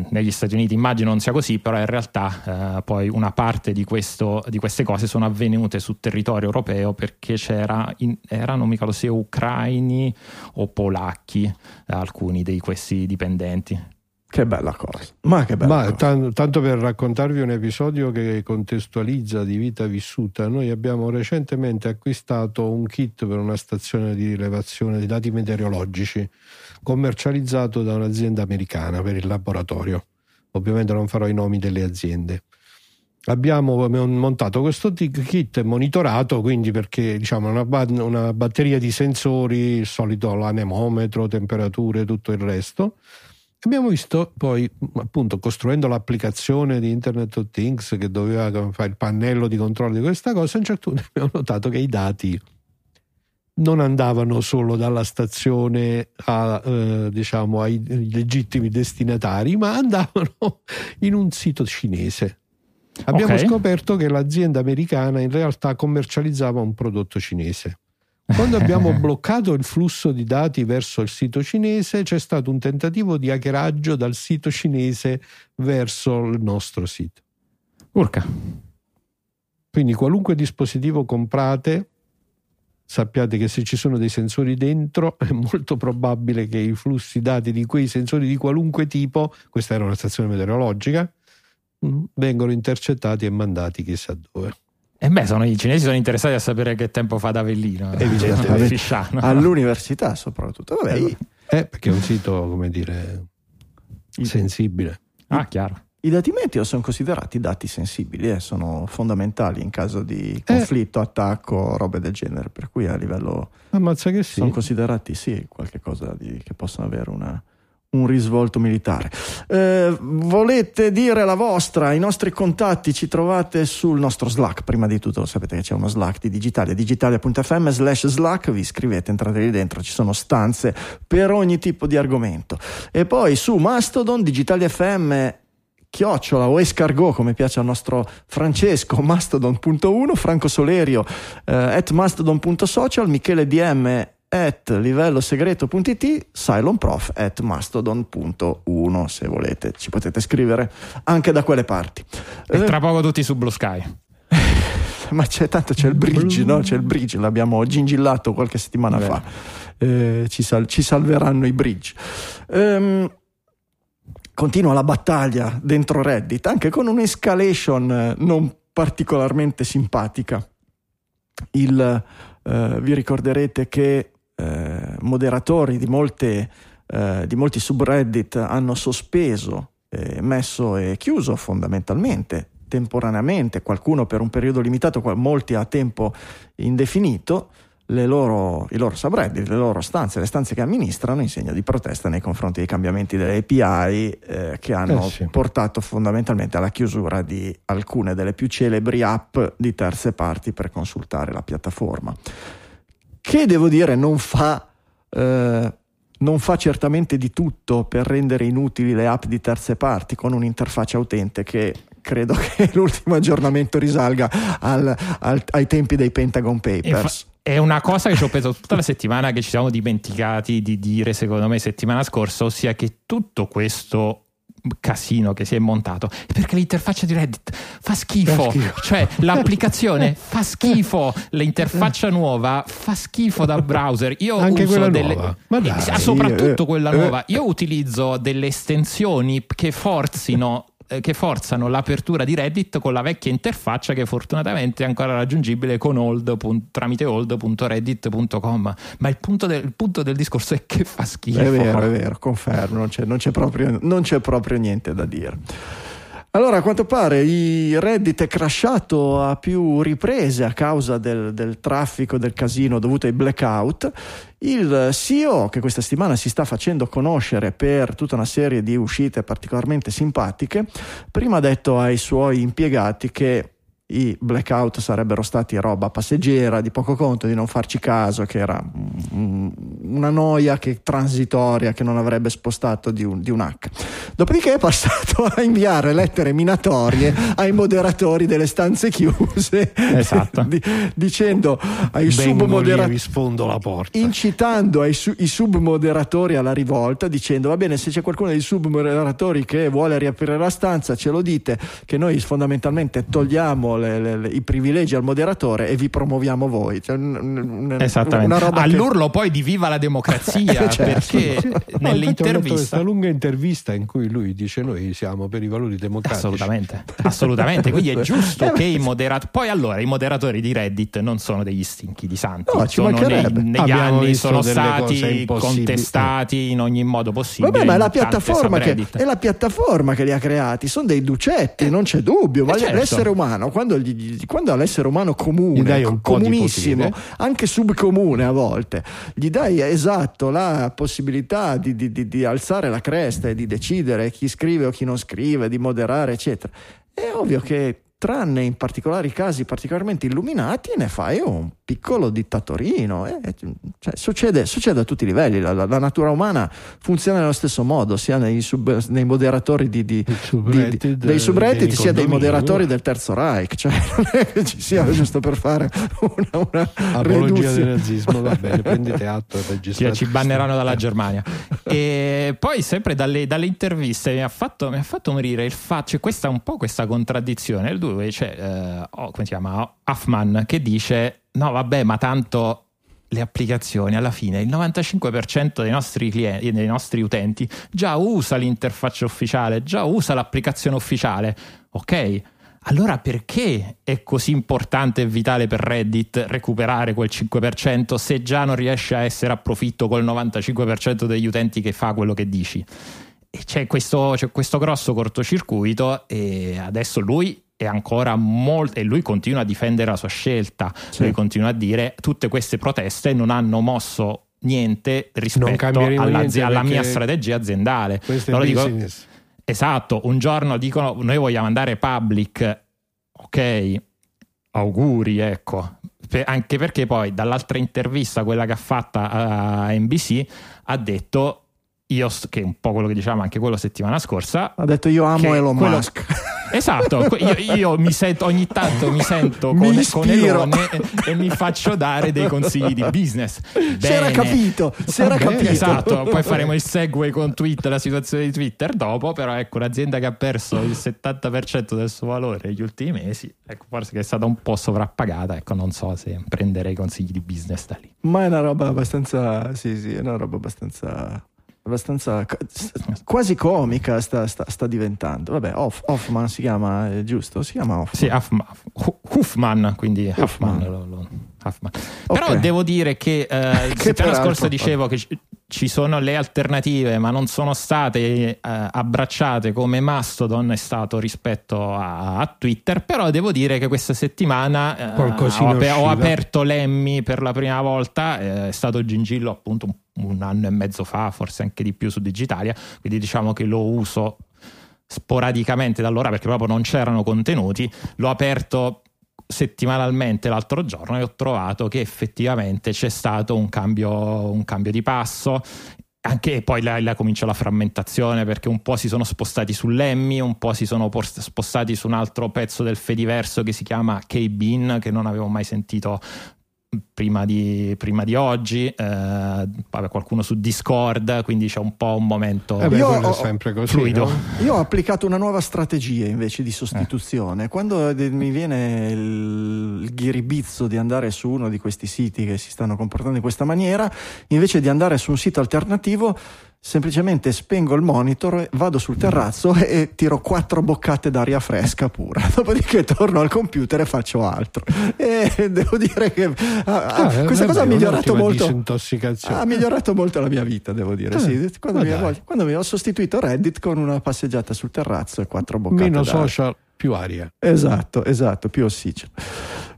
negli Stati Uniti immagino non sia così però in realtà poi una parte di, questo, di queste cose sono avvenute su territorio europeo perché c'era in- erano mica lo sia ucraini o polacchi alcuni di questi dipendenti Che bella cosa. Ma che bella Ma cosa. tan- tanto per raccontarvi un episodio che contestualizza di vita vissuta, noi abbiamo recentemente acquistato un kit per una stazione di rilevazione dei dati meteorologici commercializzato da un'azienda americana per il laboratorio. Ovviamente non farò i nomi delle aziende. Abbiamo montato questo kit monitorato, quindi perché diciamo una, una batteria di sensori, il solito l'anemometro, temperature, tutto il resto. Abbiamo visto poi, appunto, costruendo l'applicazione di Internet of Things che doveva fare il pannello di controllo di questa cosa, a un certo punto <laughs> abbiamo notato che i dati non andavano solo dalla stazione a, eh, diciamo, ai legittimi destinatari, ma andavano <laughs> in un sito cinese. Abbiamo Ok. scoperto che l'azienda americana in realtà commercializzava un prodotto cinese. Quando abbiamo <laughs> bloccato il flusso di dati verso il sito cinese, c'è stato un tentativo di hackeraggio dal sito cinese verso il nostro sito. Urca Quindi qualunque dispositivo comprate, sappiate che se ci sono dei sensori dentro è molto probabile che i flussi dati di quei sensori di qualunque tipo, questa era una stazione meteorologica, vengono intercettati e mandati chissà dove. E beh, sono, i cinesi sono interessati a sapere che tempo fa da Avellino. Evidentemente. <laughs> Fisciano. All'università soprattutto. Vabbè, i, Eh, perché è un sito, come dire, sensibile. Ah, chiaro. i dati meteo sono considerati dati sensibili, eh, sono fondamentali in caso di conflitto, attacco, robe del genere. Per cui a livello Ammazza che sì. sono considerati sì qualcosa di, che possono avere una- un risvolto militare. Eh, volete dire la vostra? I nostri contatti ci trovate sul nostro Slack. Prima di tutto sapete che c'è uno Slack di Digitalia, digitalia.fm slash Slack, vi iscrivete, entrate lì dentro, ci sono stanze per ogni tipo di argomento. E poi su Mastodon, Digitalia FM chiocciola o escargot come piace al nostro Francesco mastodon.1 Franco Solerio eh, at mastodon.social Michele DM at livellosegreto.it Cylonprof at mastodon.1 se volete ci potete scrivere anche da quelle parti E Eh, tra poco tutti su Blue Sky. <laughs> ma c'è tanto c'è il bridge no? c'è il bridge l'abbiamo gingillato qualche settimana Beh. fa Eh, ci, sal- ci salveranno i bridge Ehm, continua la battaglia dentro Reddit anche con un'escalation eh, non particolarmente simpatica il, eh, vi ricorderete che eh, moderatori di molte eh, di molti subreddit hanno sospeso, eh, messo e chiuso fondamentalmente temporaneamente, qualcuno per un periodo limitato, molti a tempo indefinito, loro, i loro subreddit, le loro stanze, le stanze che amministrano in segno di protesta nei confronti dei cambiamenti delle API eh, che hanno Eh sì. portato fondamentalmente alla chiusura di alcune delle più celebri app di terze parti per consultare la piattaforma. Che devo dire non fa, eh, non fa certamente di tutto per rendere inutili le app di terze parti con un'interfaccia utente che credo <laughs> che l'ultimo aggiornamento risalga al- al- ai tempi dei Pentagon Papers. È una cosa che ci ho pensato tutta la settimana che ci siamo dimenticati di dire, secondo me, settimana scorsa, ossia che tutto questo casino che si è montato è perché l'interfaccia di Reddit fa schifo, schifo. cioè l'applicazione <laughs> fa schifo, l'interfaccia nuova fa schifo da browser. Io Anche uso delle dai. Ah, soprattutto Eh, quella eh. nuova. Io utilizzo delle estensioni che forzino eh, che forzano l'apertura di Reddit con la vecchia interfaccia che fortunatamente è ancora raggiungibile con pun- tramite hold.reddit.com ma il punto, del, il punto del discorso è che fa schifo È vero, è vero, confermo, non c'è, non c'è proprio, non c'è proprio niente da dire. Allora, a quanto pare il Reddit è crashato a più riprese a causa del, del traffico, del casino dovuto ai blackout. Il CEO, che questa settimana si sta facendo conoscere per tutta una serie di uscite particolarmente simpatiche, prima ha detto ai suoi impiegati che i blackout sarebbero stati roba passeggera, di poco conto, di non farci caso, che era una noia che, transitoria che non avrebbe spostato di un, di un H. Dopodiché è passato a inviare lettere minatorie ai moderatori delle stanze chiuse, Esatto. <laughs> di- dicendo ai submoderatori incitando ai su- i submoderatori alla rivolta dicendo va bene se c'è qualcuno dei submoderatori che vuole riaprire la stanza ce lo dite che noi fondamentalmente togliamo le- le- le- i privilegi al moderatore e vi promuoviamo voi Cioè, un- un- Esattamente. una roba che- All'urlo poi di viva la democrazia, <laughs> Certo. perché Sì. No, nell'intervista questa lunga intervista in cui lui dice noi siamo per i valori democratici. Assolutamente, assolutamente. Quindi è <laughs> giusto Eh, che i moderatori. Poi allora i moderatori di Reddit non sono degli stinchi di santi. No, ci sono nei- mancherebbe. negli Abbiamo anni sono stati contestati in ogni modo possibile. Vabbè, ma è la, piattaforma che, è la piattaforma che li ha creati, sono dei ducetti, non c'è dubbio. Ma eh, certo. l'essere umano, quando, gli- gli- quando all'essere umano Gli comune, dai un comunissimo, anche subcomune a volte, gli dai esatto la possibilità di, di- di- di alzare la cresta e di decidere chi scrive o chi non scrive, di moderare, eccetera. È ovvio che tranne in particolari casi particolarmente illuminati, ne fai un piccolo dittatorino. eh. Cioè, succede, succede a tutti i livelli, la, la- la natura umana funziona nello stesso modo, sia nei, sub- nei moderatori di, di- di- di- dei subreddit, dei sia dei moderatori del Terzo Reich. Cioè, <laughs> non è che ci sia giusto per fare una, una Apologia del nazismo, va bene, <laughs> prendete atto e Ci, banneranno dalla Germania. E poi, sempre dalle, dalle interviste, mi ha, fatto, mi ha fatto morire il fatto. C'è questa un po' questa contraddizione. Il due c'è, eh, oh, come si chiama? Huffman che dice: No, vabbè, ma tanto le applicazioni alla fine il 95% dei nostri clienti, dei nostri utenti già usa l'interfaccia ufficiale, già usa l'applicazione ufficiale. Ok. Allora perché è così importante e vitale per Reddit recuperare quel 5% se già non riesce a essere a profitto col 95% degli utenti che fa quello che dici? C'è questo, c'è questo grosso cortocircuito e adesso lui è ancora molto e lui continua a difendere la sua scelta. Sì. Lui continua a dire tutte queste proteste non hanno mosso niente rispetto alla, niente alla mia strategia aziendale. Questo è. Esatto, un giorno dicono noi vogliamo andare public, ok, auguri, ecco. Anche perché poi dall'altra intervista, quella che ha fatta a NBC, ha detto io, che è un po' quello che dicevamo anche quello settimana scorsa, Ha detto io amo Elon quello- Musk. <laughs> Esatto, io, io mi sento ogni tanto mi sento Mi con, con ispiro. Elone e, e mi faccio dare dei consigli di business. Bene. capito, si era bene, capito. Esatto, poi faremo il segue con Twitter, la situazione di Twitter dopo, però ecco, un'azienda che ha perso il 70% del suo valore negli ultimi mesi, ecco, forse che è stata un po' sovrappagata, ecco, non so se prenderei consigli di business da lì. Ma è una roba abbastanza. Sì, sì, è una roba abbastanza. Abbastanza quasi comica sta, sta- sta diventando. Vabbè, Hoff- Hoffman si chiama, è giusto? Si chiama Hoffman. Sì, Huffman, Hu- Huffman, quindi Huffman. Huffman. lo- lo- Huffman. Però Ok. devo dire che eh, <laughs> Che settimana scorsa dicevo che ci, ci sono le alternative, ma non sono state eh, abbracciate come Mastodon è stato rispetto a, a Twitter. Però devo dire che questa settimana eh, ho, ap- ho, aperto l'Emmy per la prima volta. Eh, è stato Gingillo appunto un, un anno e mezzo fa, forse anche di più su Digitalia. Quindi diciamo che lo uso sporadicamente da allora perché proprio non c'erano contenuti. L'ho aperto settimanalmente l'altro giorno e ho trovato che effettivamente c'è stato un cambio, un cambio di passo. Anche poi là, là, comincia la frammentazione perché un po' si sono spostati sull'Emmy, un po' si sono spostati su un altro pezzo del Fediverso che si chiama K-Bean che non avevo mai sentito prima di, prima di oggi, eh, vabbè, qualcuno su Discord, quindi c'è un po' un momento eh beh, io ho, sempre così, fluido. No? Io ho applicato una nuova strategia invece di sostituzione. Eh. Quando mi viene il, il ghiribizzo di andare su uno di questi siti che si stanno comportando in questa maniera, invece di andare su un sito alternativo, semplicemente spengo il monitor, vado sul terrazzo e tiro quattro boccate d'aria fresca pura. <laughs> Dopodiché torno al computer e faccio altro. E devo dire che ah, ah, questa cosa ha migliorato molto. Ha migliorato molto la mia vita, devo dire. Eh, sì. quando, mi, quando, mi, ho sostituito Reddit con una passeggiata sul terrazzo e quattro boccate Meno d'aria. social, più aria. Esatto, esatto, più ossigeno.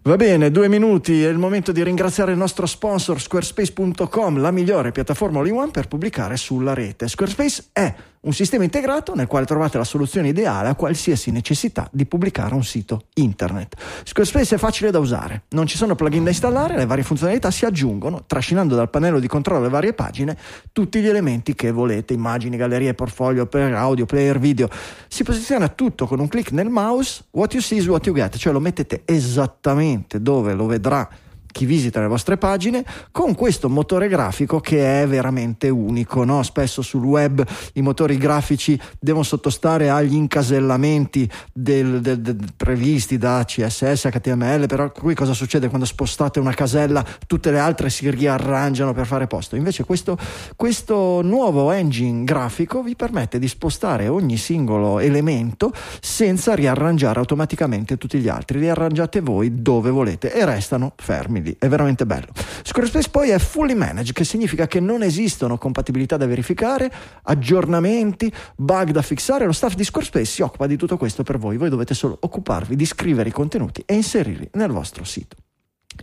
Va bene, due minuti, è il momento di ringraziare il nostro sponsor squarespace.com, la migliore piattaforma all-in-one per pubblicare sulla rete. Squarespace è un sistema integrato nel quale trovate la soluzione ideale a qualsiasi necessità di pubblicare un sito internet. Squarespace è facile da usare, non ci sono plugin da installare, le varie funzionalità si aggiungono trascinando dal pannello di controllo le varie pagine tutti gli elementi che volete, immagini, gallerie, portfolio, player audio, player video. Si posiziona tutto con un clic nel mouse, what you see is what you get, cioè lo mettete esattamente dove lo vedrà chi visita le vostre pagine con questo motore grafico che è veramente unico. No? Spesso sul web i motori grafici devono sottostare agli incasellamenti del, del, del, previsti da CSS, HTML, però qui cosa succede quando spostate una casella? Tutte le altre si riarrangiano per fare posto. Invece questo, questo nuovo engine grafico vi permette di spostare ogni singolo elemento senza riarrangiare automaticamente tutti gli altri. Li arrangiate voi dove volete e restano fermi quindi è veramente bello. Squarespace poi è fully managed, che significa che non esistono compatibilità da verificare, aggiornamenti, bug da fissare. Lo staff di Squarespace si occupa di tutto questo per voi. Voi dovete solo occuparvi di scrivere i contenuti e inserirli nel vostro sito.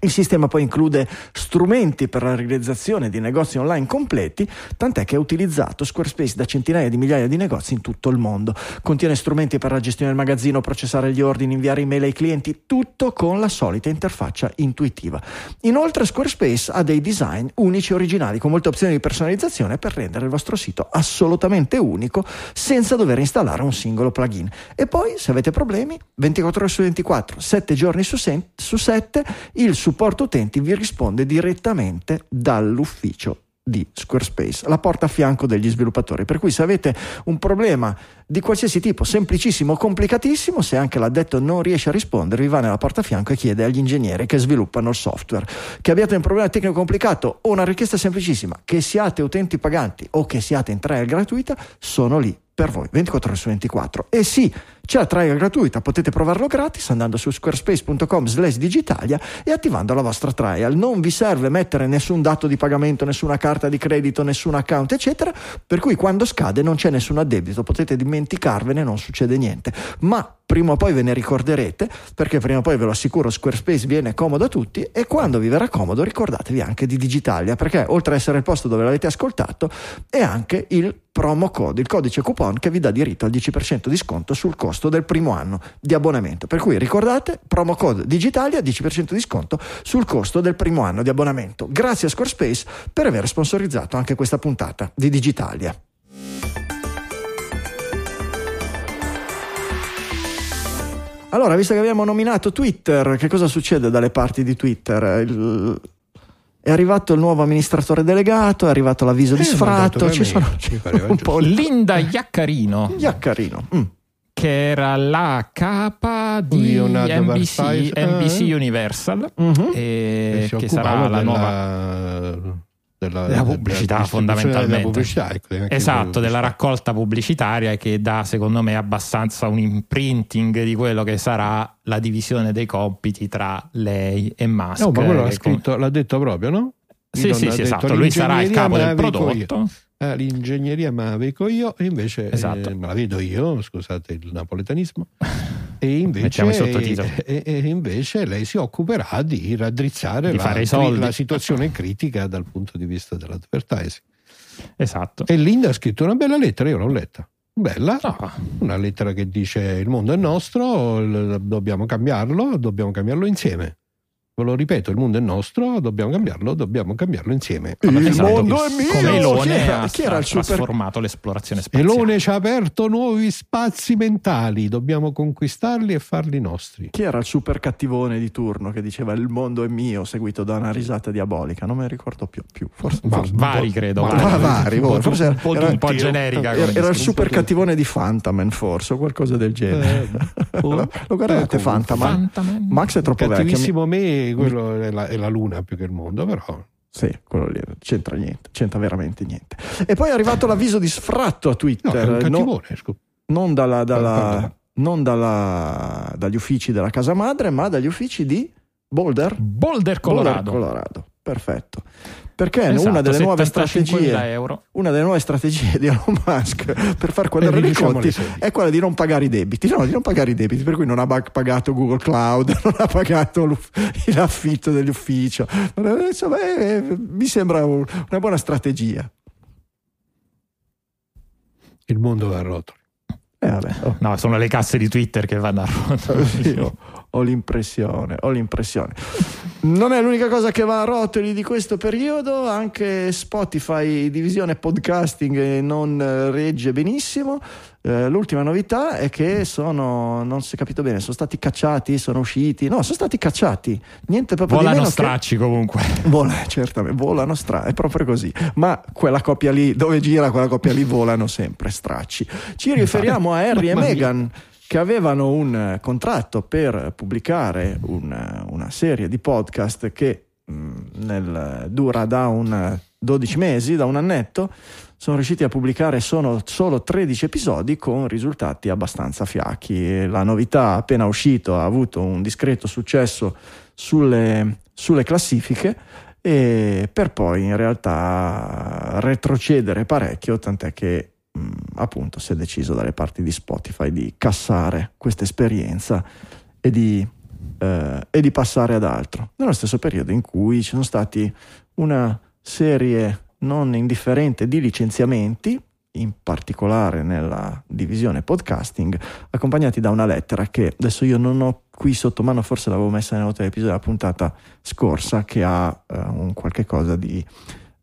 Il sistema poi include strumenti per la realizzazione di negozi online completi, tant'è che è utilizzato Squarespace da centinaia di migliaia di negozi in tutto il mondo. Contiene strumenti per la gestione del magazzino, processare gli ordini, inviare email ai clienti, tutto con la solita interfaccia intuitiva. Inoltre Squarespace ha dei design unici e originali con molte opzioni di personalizzazione per rendere il vostro sito assolutamente unico senza dover installare un singolo plugin. E poi se avete problemi, 24 ore su 24, 7 giorni su 7, il supporto utenti vi risponde direttamente dall'ufficio di Squarespace, la porta a fianco degli sviluppatori. Per cui se avete un problema di qualsiasi tipo, semplicissimo o complicatissimo, se anche l'addetto non riesce a rispondere, vi va nella porta a fianco e chiede agli ingegneri che sviluppano il software. Che abbiate un problema tecnico complicato o una richiesta semplicissima, che siate utenti paganti o che siate in trial gratuita, sono lì per voi 24 ore su 24 e sì c'è la trial gratuita potete provarlo gratis andando su squarespace.com slash digitalia e attivando la vostra trial. Non vi serve mettere nessun dato di pagamento nessuna carta di credito nessun account eccetera per cui quando scade non c'è nessun addebito potete dimenticarvene non succede niente. Ma prima o poi ve ne ricorderete perché prima o poi ve lo assicuro Squarespace viene comodo a tutti e quando vi verrà comodo ricordatevi anche di Digitalia perché oltre ad essere il posto dove l'avete ascoltato è anche il promo code, il codice coupon che vi dà diritto al 10% di sconto sul costo del primo anno di abbonamento. Per cui ricordate, promo code Digitalia, 10% di sconto sul costo del primo anno di abbonamento. Grazie a Squarespace per aver sponsorizzato anche questa puntata di Digitalia. Allora, visto che abbiamo nominato Twitter, che cosa succede dalle parti di Twitter? Il, è arrivato il nuovo amministratore delegato, è arrivato l'avviso eh, di sfratto, ci sono <laughs> un po' Linda Iaccarino. Iaccarino. Mm. Che era la capa di NBC, NBC, eh. Universal, uh-huh. e che sarà la nuova della, della pubblicità della fondamentalmente. Della pubblicità, ecco, esatto, della raccolta pubblicitaria che dà secondo me abbastanza un imprinting di quello che sarà la divisione dei compiti tra lei e Musk. No, ma quello l'ha, scritto, l'ha detto proprio, no? Sì, sì, sì, esatto. Lui sarà il "L'ingegneria capo del la vedo io". prodotto. Eh, l'ingegneria me la vedo io e invece eh, Esatto. me la vedo io, scusate il napoletanismo. <laughs> E invece, e- e invece lei si occuperà di raddrizzare Di la, la situazione critica dal punto di vista dell'advertising. Esatto. E Linda ha scritto una bella lettera, io l'ho letta. Bella, No, una lettera che dice il mondo è nostro, dobbiamo cambiarlo, dobbiamo cambiarlo insieme. Ve lo ripeto, il mondo è nostro, dobbiamo cambiarlo, dobbiamo cambiarlo insieme. Il esatto. mondo è mio! Come Chi Elone era- ha chi era il super- trasformato l'esplorazione spaziale. Elone ci ha aperto nuovi spazi mentali, dobbiamo conquistarli e farli nostri. Chi era il super cattivone di turno che diceva il mondo è mio, seguito da una risata diabolica? Non me ne ricordo più. più. Forse, Ma- forse- Vari, credo. Ma- Ah, vari, un forse tu- un po' era, un po' tutti, generica. era- era il super cattivone di Fantaman, forse, o qualcosa del genere. Eh, oh, <laughs> lo, lo guardate Fantaman? Fantaman. Max è troppo vecchio. mi- Quello è la, è la luna più che il mondo, però. Sì, quello lì c'entra niente, c'entra veramente niente. E poi è arrivato l'avviso di sfratto a Twitter, no- scu- non, dalla- dalla- non dalla- dagli uffici della casa madre, ma dagli uffici di Boulder, Boulder, Colorado. Boulder, Colorado. Perfetto. Perché Esatto, una delle nuove 75.000 strategie euro. una delle nuove strategie di Elon Musk per far quadrare Eh, i riduciamo conti è quella di non pagare i debiti, no, di non pagare i debiti, per cui non ha pagato Google Cloud, <laughs> non ha pagato l'affitto dell'ufficio. È- Insomma, eh, eh, mi sembra un- una buona strategia. Il mondo va a rotoli. Eh, oh. No, sono le casse di Twitter che vanno a rotolo. <laughs> Io ho l'impressione, ho l'impressione. Non è l'unica cosa che va a rotoli di questo periodo, anche Spotify divisione podcasting eh, non eh, regge benissimo. Eh, l'ultima novità è che sono, non si è capito bene, sono stati cacciati, sono usciti, no, sono stati cacciati. Niente proprio di Volano meno che- stracci comunque. Vola, certamente, volano stracci, è proprio così. Ma quella coppia lì, dove gira quella coppia lì, volano sempre stracci. Ci riferiamo a Harry e. Meghan che avevano un eh, contratto per pubblicare un, eh, una serie di podcast che mh, nel- dura da un eh, 12 mesi, da un annetto. Sono riusciti a pubblicare sono solo 13 episodi con risultati abbastanza fiacchi. La novità appena uscito ha avuto un discreto successo sulle, sulle classifiche e per poi in realtà retrocedere parecchio, tant'è che mh, appunto si è deciso dalle parti di Spotify di cassare questa esperienza e di, eh, e di passare ad altro. Nello stesso periodo in cui ci sono stati una serie non indifferente di licenziamenti, in particolare nella divisione podcasting, accompagnati da una lettera che adesso io non ho qui sotto mano, forse l'avevo messa nelle note dell'episodio della puntata scorsa, che ha eh, un qualche cosa di...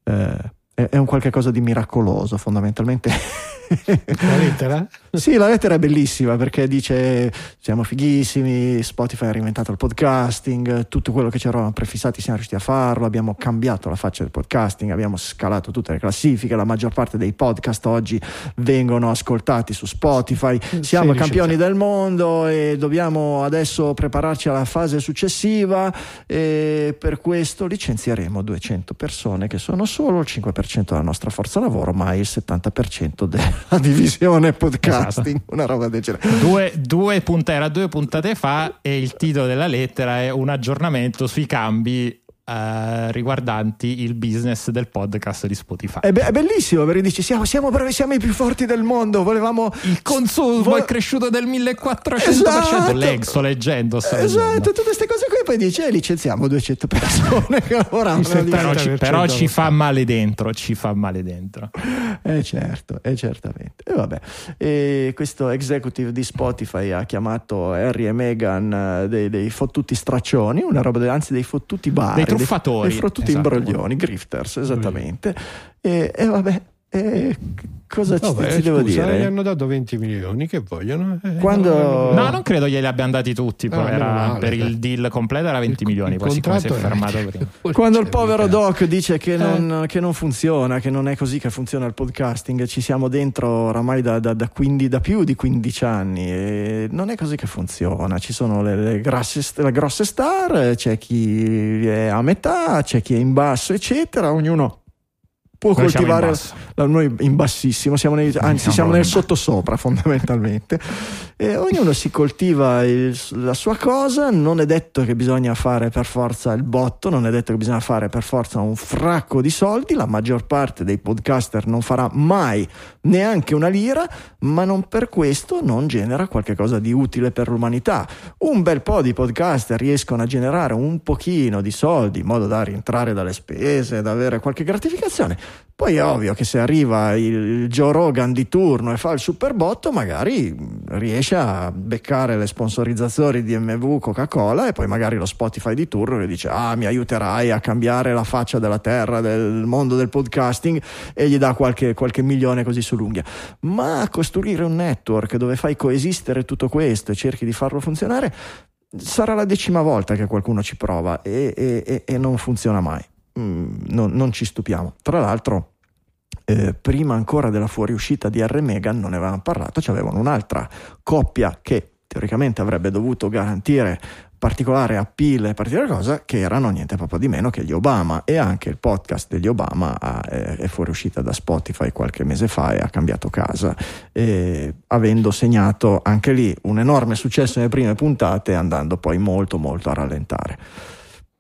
eh, è un qualche cosa di miracoloso fondamentalmente. <laughs> <laughs> La lettera? Sì, la lettera è bellissima perché dice siamo fighissimi, Spotify ha reinventato il podcasting, tutto quello che ci eravamo prefissati siamo riusciti a farlo, abbiamo cambiato la faccia del podcasting, abbiamo scalato tutte le classifiche, la maggior parte dei podcast oggi vengono ascoltati su Spotify, siamo Sì, campioni del mondo e dobbiamo adesso prepararci alla fase successiva e per questo licenzieremo 200 persone che sono solo il 5% della nostra forza lavoro, ma il 70% della <laughs> divisione podcasting, una roba del genere. Due, due punta- era due puntate fa e il titolo della lettera è un aggiornamento sui cambi eh, riguardanti il business del podcast di Spotify. È, be- è bellissimo perché dici siamo, siamo bravi, siamo i più forti del mondo, volevamo... il consumo Vo- è cresciuto del 1400%. Esatto. Leggo, sto leggendo. sto Esatto, leggendo. tutte queste cose qui poi dici eh, licenziamo 200 persone che lavoravano. Il 70 Però ci, 70% però ci fa male dentro, ci fa male dentro. Eh certo, eh certamente. E vabbè, e questo executive di Spotify ha chiamato Harry e Meghan eh, dei, dei fottuti straccioni, una roba, de- anzi dei fottuti bar, Dei truffatori. dei, fottuti Esatto. imbroglioni, grifters, esattamente. E, e vabbè, e cosa ci, Vabbè, ti devo scusa, dire? gli hanno dato 20 milioni, che vogliono? Eh, Quando- no, No, non credo glieli abbiano dati tutti. Ah, meno era- male, per dai. il deal completo era 20 milioni. il Poi si è fermato prima. Quando il povero Doc dice Eh. che non, che non funziona, che non è così che funziona il podcasting, ci siamo dentro oramai da, da- da quindi- da più di 15 anni e non è così che funziona. Ci sono le, le grasse- le grosse star, c'è chi è a metà, c'è chi è in basso, eccetera. Ognuno può Noi in coltivare basso. la- noi in bassissimo, siamo nei- anzi Siamo siamo nel in sottosopra <laughs> fondamentalmente. E ognuno si coltiva il- la sua cosa, non è detto che bisogna fare per forza il botto, non è detto che bisogna fare per forza un fracco di soldi, la maggior parte dei podcaster non farà mai neanche una lira, ma non per questo non genera qualcosa di utile per l'umanità. Un bel po' di podcaster riescono a generare un pochino di soldi in modo da rientrare dalle spese, da avere qualche gratificazione. Poi è ovvio che se arriva il Joe Rogan di turno e fa il super botto, magari riesce a beccare le sponsorizzazioni di MV Coca-Cola e poi magari lo Spotify di turno che dice ah mi aiuterai a cambiare la faccia della terra, del mondo del podcasting e gli dà qualche, qualche milione così sull'unghia. Ma costruire un network dove fai coesistere tutto questo e cerchi di farlo funzionare sarà la decima volta che qualcuno ci prova e- e- e non funziona mai. Mm, non, non ci stupiamo. Tra l'altro, eh, prima ancora della fuoriuscita di R. Megan, non ne avevamo parlato, c'avevano un'altra coppia che teoricamente avrebbe dovuto garantire particolare appeal e particolare cosa che erano niente proprio di meno che gli Obama e anche il podcast degli Obama ha- è, è fuoriuscita da Spotify qualche mese fa e ha cambiato casa eh, avendo segnato anche lì un enorme successo nelle prime puntate andando poi molto molto a rallentare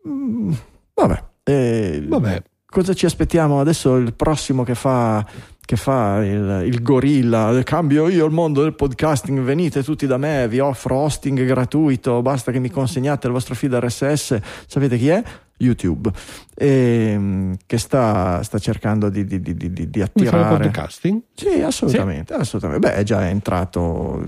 Mm, vabbè, eh, Vabbè. cosa ci aspettiamo adesso il prossimo che fa che fa il, il gorilla cambio io il mondo del podcasting venite tutti da me vi offro hosting gratuito basta che mi consegnate il vostro feed RSS sapete chi è? YouTube Ehm, che sta, sta cercando di, di, di, di, attirare podcasting? sì assolutamente, assolutamente. beh è già entrato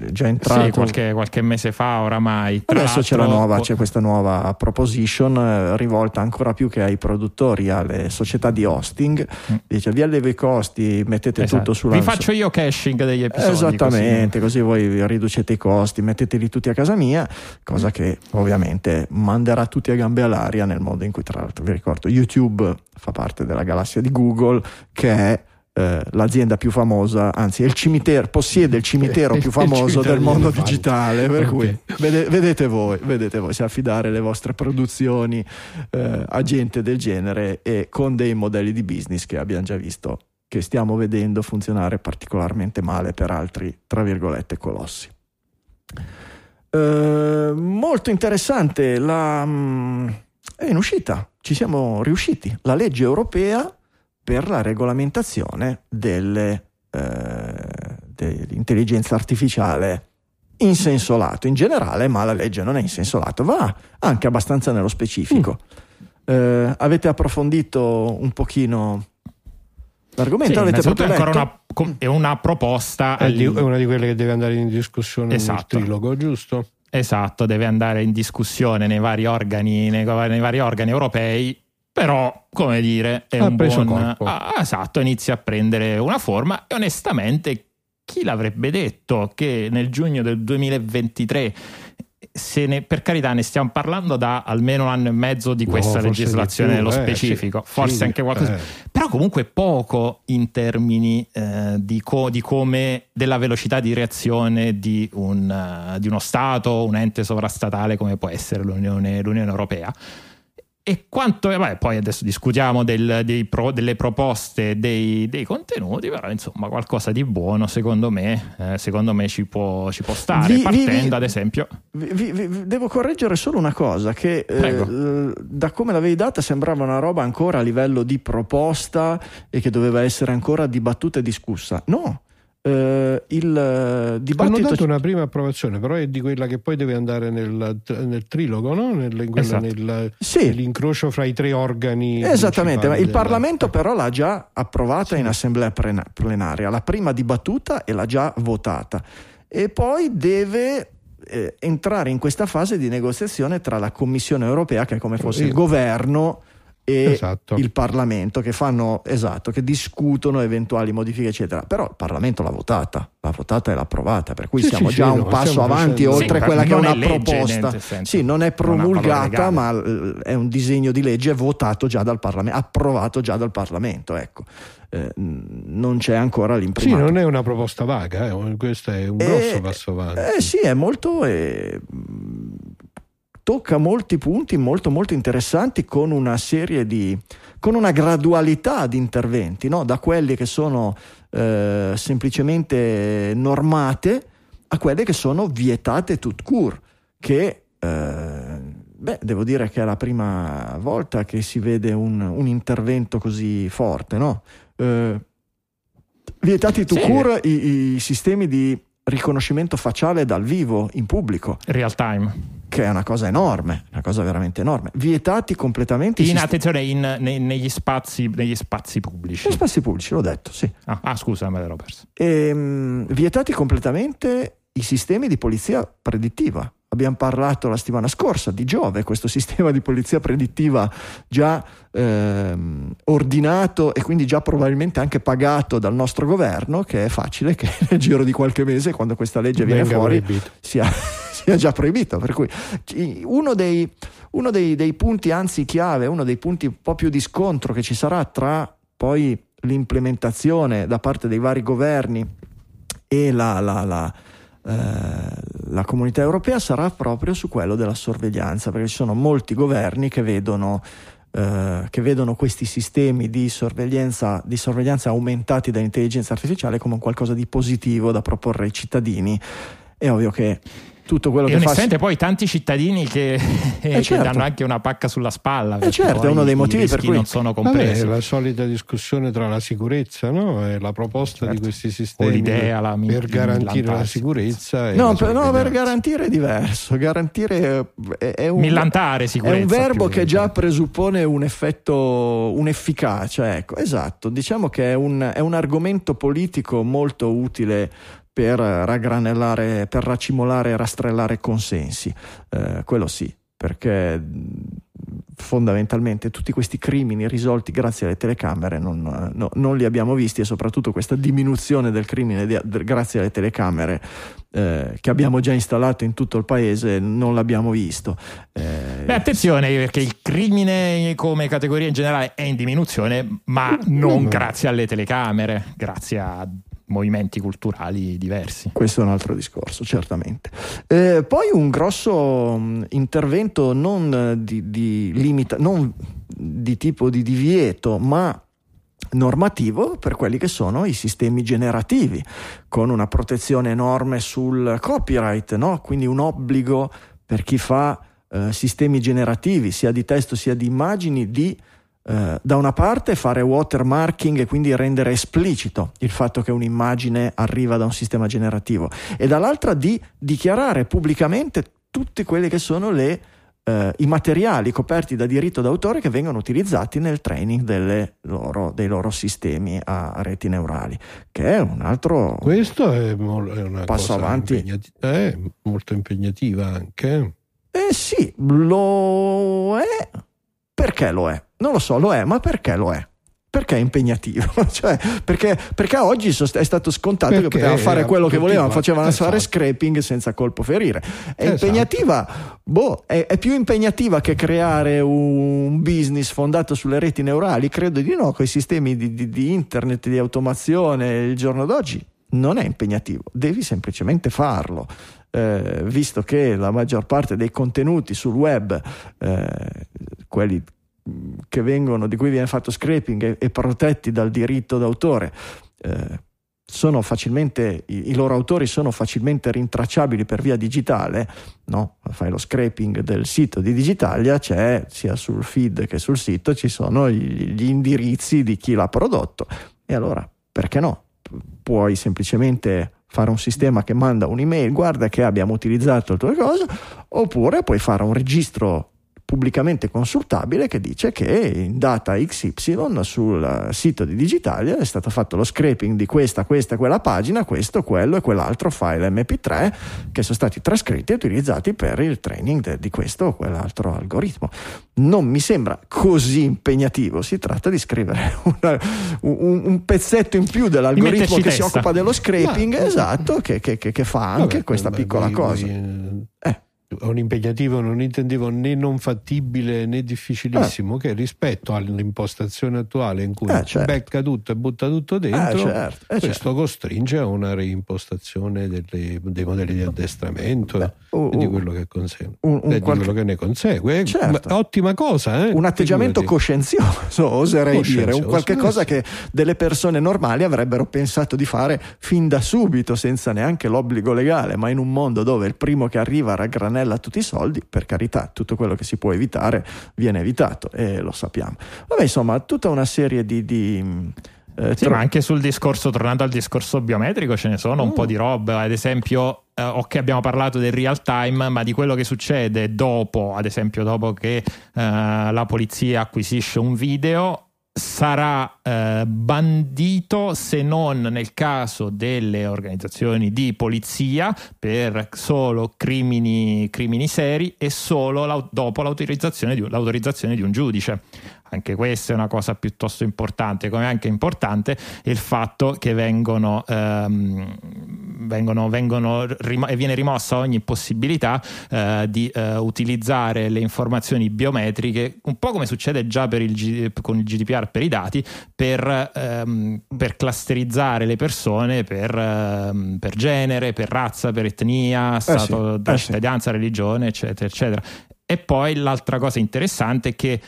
è già entrato Sì, qualche, qualche mese fa oramai. Adesso c'è, la nuova, c'è questa nuova proposition eh, rivolta ancora più che ai produttori, alle società di hosting. Mm. Dice vi allevo i costi, mettete Esatto. tutto sulla Vi faccio io caching degli episodi. Esattamente, così. voi riducete i costi, metteteli tutti a casa mia, cosa che ovviamente manderà tutti a gambe all'aria nel modo in cui, tra l'altro, vi ricordo, YouTube fa parte della galassia di Google, che è eh, l'azienda più famosa, anzi, il cimitero, possiede il cimitero più <laughs> famoso cimitero del mondo digitale. Per Ok. cui vede- vedete voi, vedete voi se affidare le vostre produzioni eh, a gente del genere e con dei modelli di business che abbiamo già visto che stiamo vedendo funzionare particolarmente male per altri, tra virgolette, colossi. Eh, molto interessante, la, mm, è in uscita, ci siamo riusciti, la legge europea per la regolamentazione delle, eh, dell'intelligenza artificiale in senso lato, in generale, ma la legge non è in senso lato, va anche abbastanza nello specifico. Eh, avete approfondito un pochino l'argomento? Sì, avete innanzitutto proprio ancora letto? una, è una proposta. È, di- è una di quelle che deve andare in discussione Esatto. nel trilogo, giusto? Esatto, deve andare in discussione nei vari organi, nei, nei vari organi europei. Però, come dire, è Ha un preso buon. corpo. Ah, esatto, inizia a prendere una forma e onestamente chi l'avrebbe detto che nel giugno del 2023 se ne, per carità ne stiamo parlando da almeno un anno e mezzo di No, questa forse legislazione di più, nello eh, specifico, sì, forse sì, anche qualcosa, eh. però comunque poco in termini eh, di, co- di come della velocità di reazione di, un, eh, di uno Stato, un ente sovrastatale come può essere l'Unione, l'Unione Europea. E quanto, vabbè, poi adesso discutiamo del- pro- delle proposte, dei, dei contenuti, però insomma qualcosa di buono secondo me, eh, secondo me ci può, ci può stare, Vi- partendo vi- ad esempio. Vi- devo correggere solo una cosa che eh, da come l'avevi data sembrava una roba ancora a livello di proposta e che doveva essere ancora dibattuta e discussa. No, eh, il eh, Hanno dibattito dato una prima approvazione, però è di quella che poi deve andare nel, nel trilogo, no? Nel, in quella- Esatto. nel- Sì. nell'incrocio fra i tre organi. Esattamente, ma il della- Parlamento però l'ha già approvata Sì. in assemblea plena- plenaria, l'ha prima dibattuta e l'ha già votata e poi deve eh, entrare in questa fase di negoziazione tra la Commissione europea, che è come fosse il Sì. governo, e Esatto. il Parlamento, che fanno esatto, che discutono eventuali modifiche, eccetera. Però il Parlamento l'ha votata, l'ha votata e l'ha approvata, per cui Sì, siamo sì, già sì, un passo avanti facendo- oltre Sì, quella che è una è proposta. Sì, non è promulgata, ma eh, è un disegno di legge votato già dal Parlamento, approvato già dal Parlamento. Ecco. Eh, non c'è ancora Sì, l'imprimato. non è una proposta vaga, eh, questo è un Eh, grosso passo avanti. Eh sì, è molto. Tocca molti punti molto molto interessanti con una serie di con una gradualità di interventi, no? da quelli che sono eh, semplicemente normate a quelle che sono vietate tout court, che eh, beh, devo dire che è la prima volta che si vede un, un intervento così forte, no? Eh, vietati tout Sì. court i, i sistemi di riconoscimento facciale dal vivo in pubblico, Real time. che è una cosa enorme, una cosa veramente enorme. Vietati completamente In, sistemi- attenzione, in- ne- negli, spazi, negli spazi pubblici. Gli spazi pubblici, l'ho detto, sì. Ah, ah, scusa, me l'ero perso. Ehm, vietati completamente i sistemi di polizia predittiva. Abbiamo parlato la settimana scorsa di Giove, questo <laughs> sistema di polizia predittiva già ehm, ordinato e quindi già probabilmente anche pagato dal nostro governo, che è facile che <laughs> nel giro di qualche mese, quando questa legge viene Venga fuori, proibito. sia, <laughs> sia già proibito. Per cui uno dei, uno dei, dei punti, anzi chiave, uno dei punti un po' più di scontro che ci sarà tra poi l'implementazione da parte dei vari governi e la, la- la, la comunità europea sarà proprio su quello della sorveglianza, perché ci sono molti governi che vedono, eh, che vedono questi sistemi di sorveglianza, di sorveglianza aumentati dall'intelligenza artificiale come qualcosa di positivo da proporre ai cittadini. È ovvio che tutto quello E che fa... onestamente poi tanti cittadini che, <laughs> che certo. danno anche una pacca sulla spalla. perché certo, è uno dei motivi per cui- non sono compresi. è la solita discussione tra la sicurezza no? e la proposta Certo. di questi sistemi l'idea, la mi- per garantire la sicurezza. No la per, no, per garantire è diverso. Garantire è, è un, Millantare sicurezza. È un verbo che già presuppone un effetto, un'efficacia, ecco, esatto. Diciamo che è un, è un argomento politico molto utile per raggranellare, per racimolare e rastrellare consensi. Eh, quello sì, perché fondamentalmente tutti questi crimini risolti grazie alle telecamere non, no- non li abbiamo visti e soprattutto questa diminuzione del crimine di- del- grazie alle telecamere eh, che abbiamo già installato in tutto il paese non l'abbiamo visto. Eh, Beh, attenzione perché il crimine come categoria in generale è in diminuzione, ma non no. grazie alle telecamere, grazie a movimenti culturali diversi. Questo è un altro discorso, certamente. Eh, poi un grosso mh, intervento non di, di limita, non di tipo di divieto, ma normativo per quelli che sono i sistemi generativi, con una protezione enorme sul copyright, no? quindi un obbligo per chi fa eh, sistemi generativi, sia di testo sia di immagini, di eh, da una parte fare watermarking e quindi rendere esplicito il fatto che un'immagine arriva da un sistema generativo e dall'altra di dichiarare pubblicamente tutti quelli che sono le, eh, i materiali coperti da diritto d'autore che vengono utilizzati nel training delle loro- dei loro sistemi a reti neurali, che è un altro... Questo è, mol- è una Passo avanti. impegnati- è molto impegnativa anche. Eh sì, lo è. Perché lo è? Non lo so, lo è, ma perché lo è? Perché è impegnativo? <laughs> cioè, perché, perché oggi è stato scontato che Perché potevano fare era quello che volevano, facevano fare esatto. scraping senza colpo ferire. È Esatto. impegnativa, boh, è, è più impegnativa che creare un business fondato sulle reti neurali? Credo di no, con i sistemi di, di- di internet, di automazione il giorno d'oggi. Non è impegnativo, devi semplicemente farlo. Eh, visto che la maggior parte dei contenuti sul web, eh, quelli che vengono, di cui viene fatto scraping e, e protetti dal diritto d'autore, eh, sono facilmente, i, loro autori sono facilmente rintracciabili per via digitale, no? fai lo scraping del sito di Digitalia, c'è sia sul feed che sul sito, ci sono gli indirizzi di chi l'ha prodotto. E allora, perché no? Puoi semplicemente fare un sistema che manda un'email, guarda che abbiamo utilizzato il tuo cosa, oppure puoi fare un registro pubblicamente consultabile che dice che in data XY sul sito di Digitalia è stato fatto lo scraping di questa, questa e quella pagina, questo, quello e quell'altro file MP3 che sono stati trascritti e utilizzati per il training de- di questo o quell'altro algoritmo. Non mi sembra così impegnativo, si tratta di scrivere <laughs> una- un, un pezzetto in più dell'algoritmo che si testa. occupa dello scraping, Ma- esatto, che, che- che- che fa anche Vabbè, questa ma piccola voi- cosa. voi, Eh. Un impegnativo non intendevo né non fattibile né difficilissimo, che rispetto all'impostazione attuale in cui Eh, certo. becca tutto e butta tutto dentro, Eh, certo, eh, questo certo. costringe a una reimpostazione delle- dei modelli di addestramento Beh, e di uh, quello che, consegue, un- un e di quello che ne consegue. Certo. Ma ottima cosa, eh? un atteggiamento Figurati. coscienzioso, oserei dire, un Coscienzioso, qualche eh, cosa sì. che delle persone normali avrebbero pensato di fare fin da subito, senza neanche l'obbligo legale, ma in un mondo dove il primo che arriva raggranella tutti i soldi, per carità, tutto quello che si può evitare viene evitato e lo sappiamo. Vabbè, insomma, tutta una serie di... di eh, Sì, ma anche sul discorso, tornando al discorso biometrico, ce ne sono un Mm. po' di roba. Ad esempio, eh, ok, abbiamo parlato del real time, ma di quello che succede dopo, ad esempio, dopo che eh, la polizia acquisisce un video. Sarà eh, bandito se non nel caso delle organizzazioni di polizia per solo crimini, crimini seri e solo dopo l'autorizzazione di, l'autorizzazione di un giudice. Anche questa è una cosa piuttosto importante, come anche importante il fatto che vengono, ehm, vengono, vengono rimo- e viene rimossa ogni possibilità eh, di eh, utilizzare le informazioni biometriche, un po' come succede già per il G- con il GDPR per i dati, per, ehm, per clusterizzare le persone per, ehm, per genere, per razza, per etnia, stato sì, da eh sì. cittadinanza, religione, eccetera, eccetera. E poi l'altra cosa interessante è che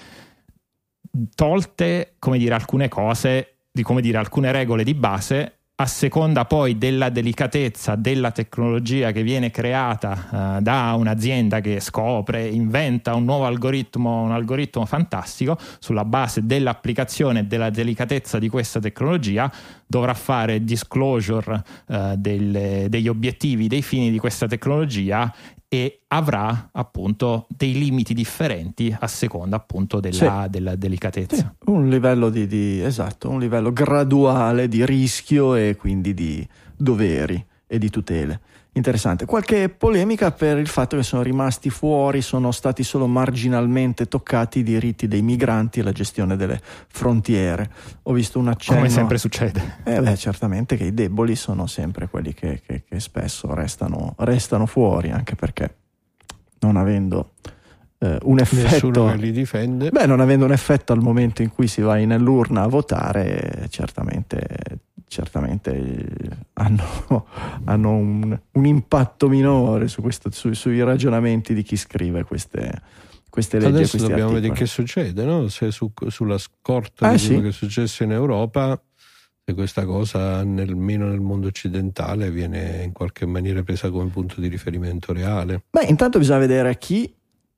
tolte, come dire, alcune cose, di come dire, alcune regole di base, a seconda poi della delicatezza della tecnologia che viene creata eh, da un'azienda che scopre, inventa un nuovo algoritmo, un algoritmo fantastico, sulla base dell'applicazione e della delicatezza di questa tecnologia, dovrà fare disclosure eh, delle- degli obiettivi, dei fini di questa tecnologia e avrà appunto dei limiti differenti a seconda appunto della, della delicatezza. Sì, un livello di, di- esatto, un livello graduale di rischio e quindi di doveri e di tutele. Interessante. Qualche polemica per il fatto che sono rimasti fuori, sono stati solo marginalmente toccati i diritti dei migranti e la gestione delle frontiere. Ho visto un accenno. Come sempre succede. Eh beh, certamente che i deboli sono sempre quelli che, che- che spesso restano, restano fuori, anche perché non avendo eh, un effetto. li difende. Beh, non avendo un effetto al momento in cui si va nell'urna a votare, certamente, certamente eh, hanno, <laughs> hanno un, un impatto minore su questo- su- sui ragionamenti di chi scrive queste, queste leggi. Adesso dobbiamo articoli. vedere che succede, no? se su- sulla scorta Eh, di sì. quello che è successo in Europa, se questa cosa almeno nel mondo occidentale viene in qualche maniera presa come punto di riferimento reale. Beh, intanto bisogna vedere chi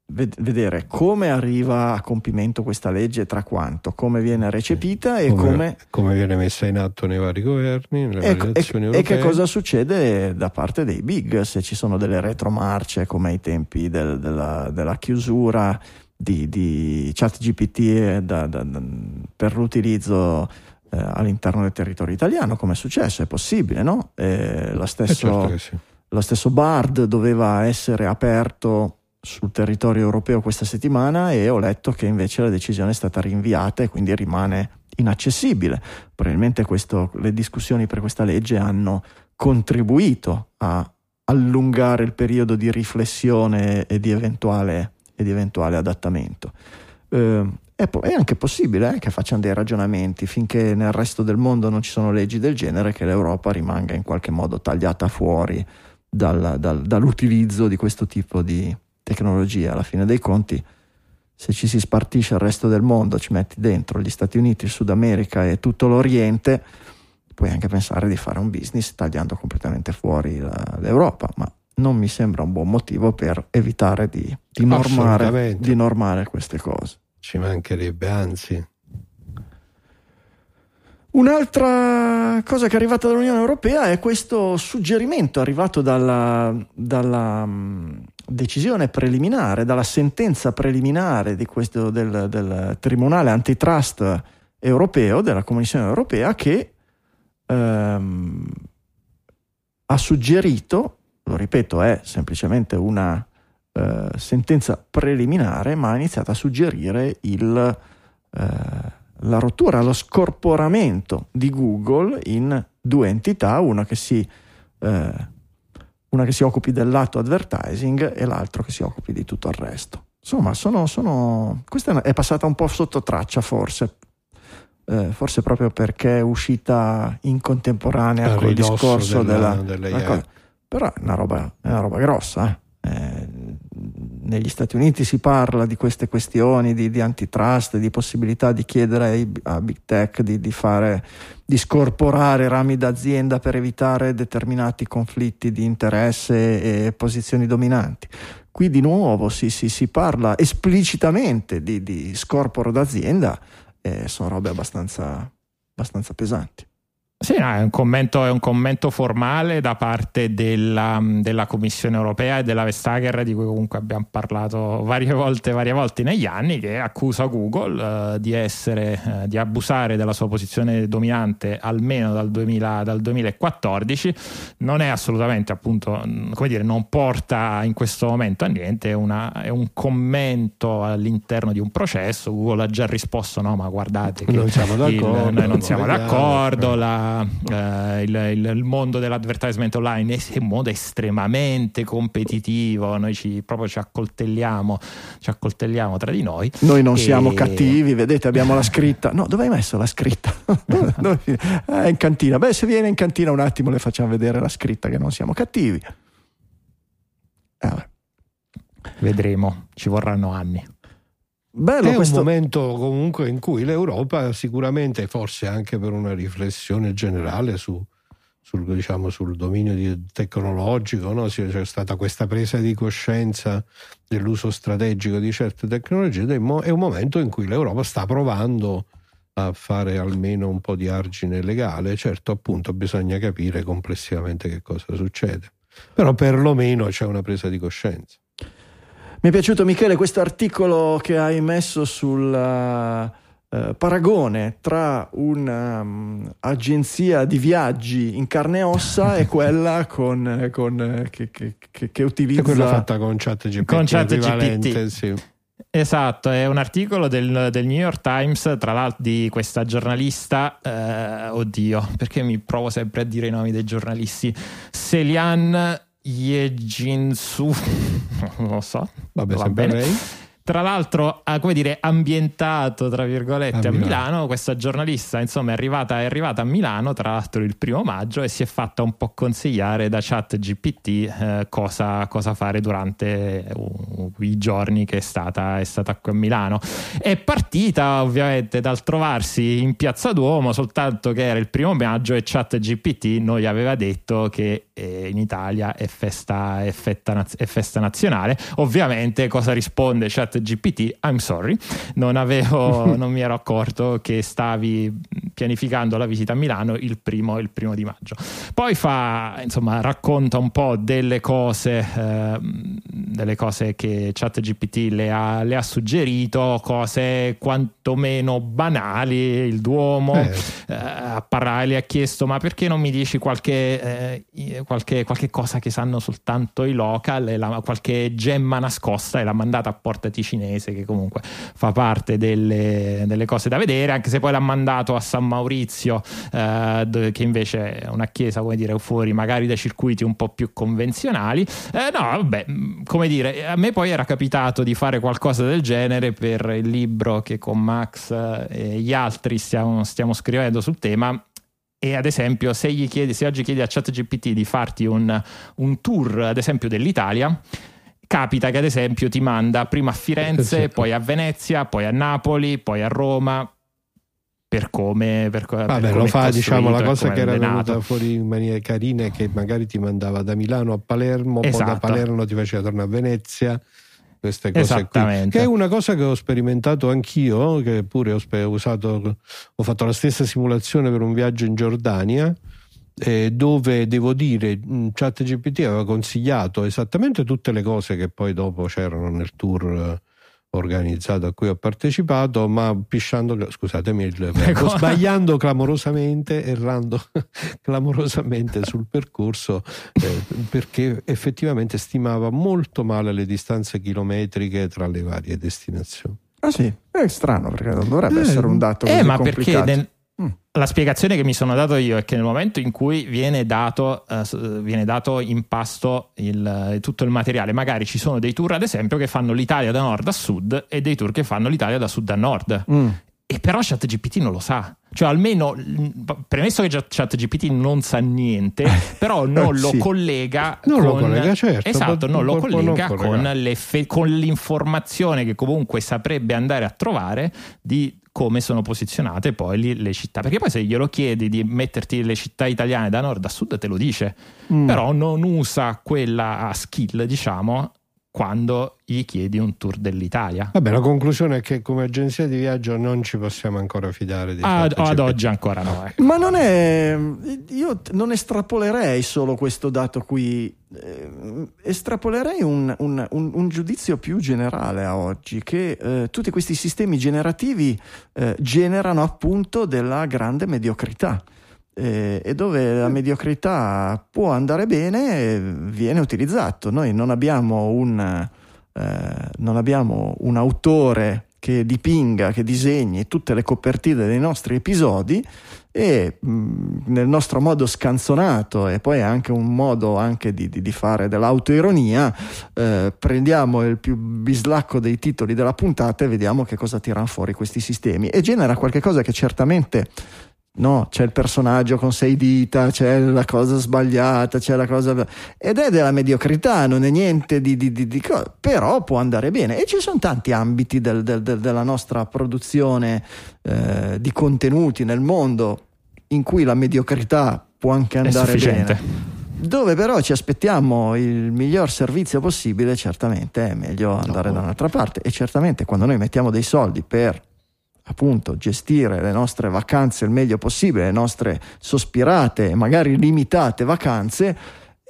vedere come arriva a compimento questa legge, tra quanto, come viene recepita e come, come viene messa in atto nei vari governi, nelle e, varie e- e che cosa succede da parte dei big, se ci sono delle retromarce come ai tempi del- della, della chiusura di, di ChatGPT da- da- da- per l'utilizzo eh, all'interno del territorio italiano, come è successo, è possibile, no? Eh, lo Eh, stesso certo che sì. lo stesso Bard doveva essere aperto sul territorio europeo questa settimana e ho letto che invece la decisione è stata rinviata e quindi rimane inaccessibile. Probabilmente questo- le discussioni per questa legge hanno contribuito a allungare il periodo di riflessione e di eventuale, e di eventuale adattamento. Eh, è, po- è anche possibile eh, che facciano dei ragionamenti finché nel resto del mondo non ci sono leggi del genere che l'Europa rimanga in qualche modo tagliata fuori dal- dal- dall'utilizzo di questo tipo di tecnologia. Alla fine dei conti, se ci si spartisce il resto del mondo, ci metti dentro gli Stati Uniti, il Sud America e tutto l'Oriente, puoi anche pensare di fare un business tagliando completamente fuori la- l'Europa, ma non mi sembra un buon motivo per evitare di, di normare, di normare queste cose. Ci mancherebbe, anzi. Un'altra cosa che è arrivata dall'Unione Europea è questo suggerimento arrivato dalla, dalla, mh, decisione preliminare, dalla sentenza preliminare questo, del, del Tribunale Antitrust Europeo, della Commissione Europea, che ehm, ha suggerito, lo ripeto, è semplicemente una eh, sentenza preliminare, ma ha iniziato a suggerire il... eh, la rottura, lo scorporamento di Google in due entità, una che si, eh, una che si occupi del lato advertising e l'altro che si occupi di tutto il resto. Insomma, sono, sono... questa è passata un po' sotto traccia forse, eh, forse proprio perché è uscita in contemporanea con il discorso della- della, della cosa. Però è una roba, è una roba grossa. eh. Negli Stati Uniti si parla di queste questioni di, di antitrust, di possibilità di chiedere ai- a big tech di, di fare, di scorporare rami d'azienda per evitare determinati conflitti di interesse e posizioni dominanti. Qui di nuovo si, si- si parla esplicitamente di, di scorporo d'azienda e sono robe abbastanza, abbastanza pesanti. Sì, no, è, un commento, è un commento formale da parte della, della Commissione europea e della Vestager, di cui comunque abbiamo parlato varie volte, varie volte negli anni, che accusa Google eh, di, essere, eh, di abusare della sua posizione dominante almeno dal, 2000 dal 2014. Non è assolutamente, appunto, mh, come dire, non porta in questo momento a niente, è, una- è un commento all'interno di un processo. Google ha già risposto: no, ma guardate che Non siamo il- noi non siamo d'accordo, eh. La- eh, il, il- il mondo dell'advertisement online è un mondo estremamente competitivo, noi ci, proprio ci accoltelliamo, ci accoltelliamo tra di noi. Noi non E- siamo cattivi, vedete, abbiamo la scritta. No, dove hai messo la scritta? <laughs> <laughs> Dove- dove- eh, in cantina. Beh, se viene in cantina un attimo le facciamo vedere la scritta che non siamo cattivi. Eh. Vedremo, ci vorranno anni. Bello È un questo. momento comunque in cui l'Europa sicuramente, forse anche per una riflessione generale su- sul, diciamo, sul dominio tecnologico, no? C'è stata questa presa di coscienza dell'uso strategico di certe tecnologie ed è un momento in cui l'Europa sta provando a fare almeno un po' di argine legale. Certo, appunto, bisogna capire complessivamente che cosa succede. Però perlomeno c'è una presa di coscienza. Mi è piaciuto Michele questo articolo che hai messo sul eh, paragone tra un'agenzia di viaggi in carne e ossa e <laughs> quella con, con, che, che- che- che È utilizza quella fatta con ChatGPT. Con ChatGPT. sì. Esatto, è un articolo del, del New York Times, tra l'altro di questa giornalista, eh, oddio, perché mi provo sempre a dire i nomi dei giornalisti, Selian Yejinsu, <laughs> non lo so, Vabbè, va bene. lei. Tra l'altro, ha, come dire, ambientato tra virgolette A a Milano. Milano. Questa giornalista, insomma, è arrivata, è arrivata a Milano, tra l'altro il primo maggio, e si è fatta un po' consigliare da ChatGPT eh, cosa, cosa fare durante uh, i giorni che è stata, è stata qui a Milano. È partita ovviamente dal trovarsi in Piazza Duomo, soltanto che era il primo maggio e ChatGPT noi aveva detto che in Italia è festa, è fetta è festa nazionale. Ovviamente cosa risponde ChatGPT? I'm sorry, non, avevo, <laughs> non mi ero accorto che stavi pianificando la visita a Milano il primo, il primo di maggio. Poi fa, insomma, racconta un po' delle cose, ehm, delle cose che ChatGPT le ha, le ha suggerito, cose quantomeno banali, il Duomo, Eh, eh, a parlare, le ha chiesto ma perché non mi dici qualche, eh, qualche, qualche cosa che sanno soltanto i local, e la- qualche gemma nascosta e l'ha mandata a Porta Ticinese che comunque fa parte delle, delle cose da vedere, anche se poi l'ha mandato a San Maurizio eh, che invece è una chiesa come dire fuori magari dai circuiti un po' più convenzionali. Eh, no, vabbè, come dire, a me poi era capitato di fare qualcosa del genere per il libro che con Max eh, e gli altri stiamo, stiamo scrivendo sul tema. E ad esempio, se, gli chiedi, se oggi chiedi a ChatGPT di farti un, un tour, ad esempio, dell'Italia, capita che ad esempio ti manda prima a Firenze, Sì. poi a Venezia, poi a Napoli, poi a Roma. Per come, per, co- per Vabbè, come lo fa diciamo la cosa che era venuta fuori in maniera carina è che magari ti mandava da Milano a Palermo, poi da Esatto. Palermo ti faceva tornare a Venezia, queste cose qui. Che è una cosa che ho sperimentato anch'io, che pure ho, spe- usato, ho fatto la stessa simulazione per un viaggio in Giordania. eh, dove devo dire mh, ChatGPT aveva consigliato esattamente tutte le cose che poi dopo c'erano nel tour organizzato a cui ho partecipato ma pisciando scusatemi il verbo, Ecco. <laughs> sbagliando clamorosamente errando <laughs> clamorosamente sul percorso eh, perché effettivamente stimava molto male le distanze chilometriche tra le varie destinazioni Ah sì, è strano perché non dovrebbe Eh, essere un dato Eh, così ma perché complicato. nel- Mm. La spiegazione che mi sono dato io è che nel momento in cui viene dato, eh, s- viene dato in pasto il- tutto il materiale, magari ci sono dei tour, ad esempio, che fanno l'Italia da nord a sud e dei tour che fanno l'Italia da sud a nord. Mm. E però ChatGPT non lo sa. Cioè, almeno premesso che Chat- ChatGPT non sa niente, però non lo Sì. collega Non lo con, collega, certo, Esatto, non lo collega non con, collegare. l'effe- con l'informazione che comunque saprebbe andare a trovare di come sono posizionate poi le città. Perché poi se glielo chiedi di metterti le città italiane da nord a sud te lo dice, Mm. però non usa quella skill, diciamo, quando gli chiedi un tour dell'Italia. Vabbè, la conclusione è che come agenzia di viaggio non ci possiamo ancora fidare di Ad, ad oggi ancora no. ecco. Ma non è. Io non estrapolerei solo questo dato qui, eh, estrapolerei un, un- un- un giudizio più generale a oggi, che eh, tutti questi sistemi generativi eh, generano appunto della grande mediocrità. Eh, e dove la mediocrità può andare bene viene utilizzato. Noi non abbiamo un, eh, non abbiamo un autore che dipinga, che disegni tutte le copertine dei nostri episodi e mh, nel nostro modo scanzonato e poi anche un modo anche di, di- di fare dell'autoironia eh, prendiamo il più bislacco dei titoli della puntata e vediamo che cosa tirano fuori questi sistemi e genera qualcosa che certamente No, c'è il personaggio con sei dita, c'è la cosa sbagliata, c'è la cosa. ed è della mediocrità, non è niente di. di, di- di co- però può andare bene. E ci sono tanti ambiti del- del- del- della nostra produzione eh, di contenuti nel mondo in cui la mediocrità può anche andare bene. Dove però ci aspettiamo il miglior servizio possibile, certamente è meglio andare da un'altra parte. E certamente quando noi mettiamo dei soldi per appunto gestire le nostre vacanze il meglio possibile, le nostre sospirate e magari limitate vacanze,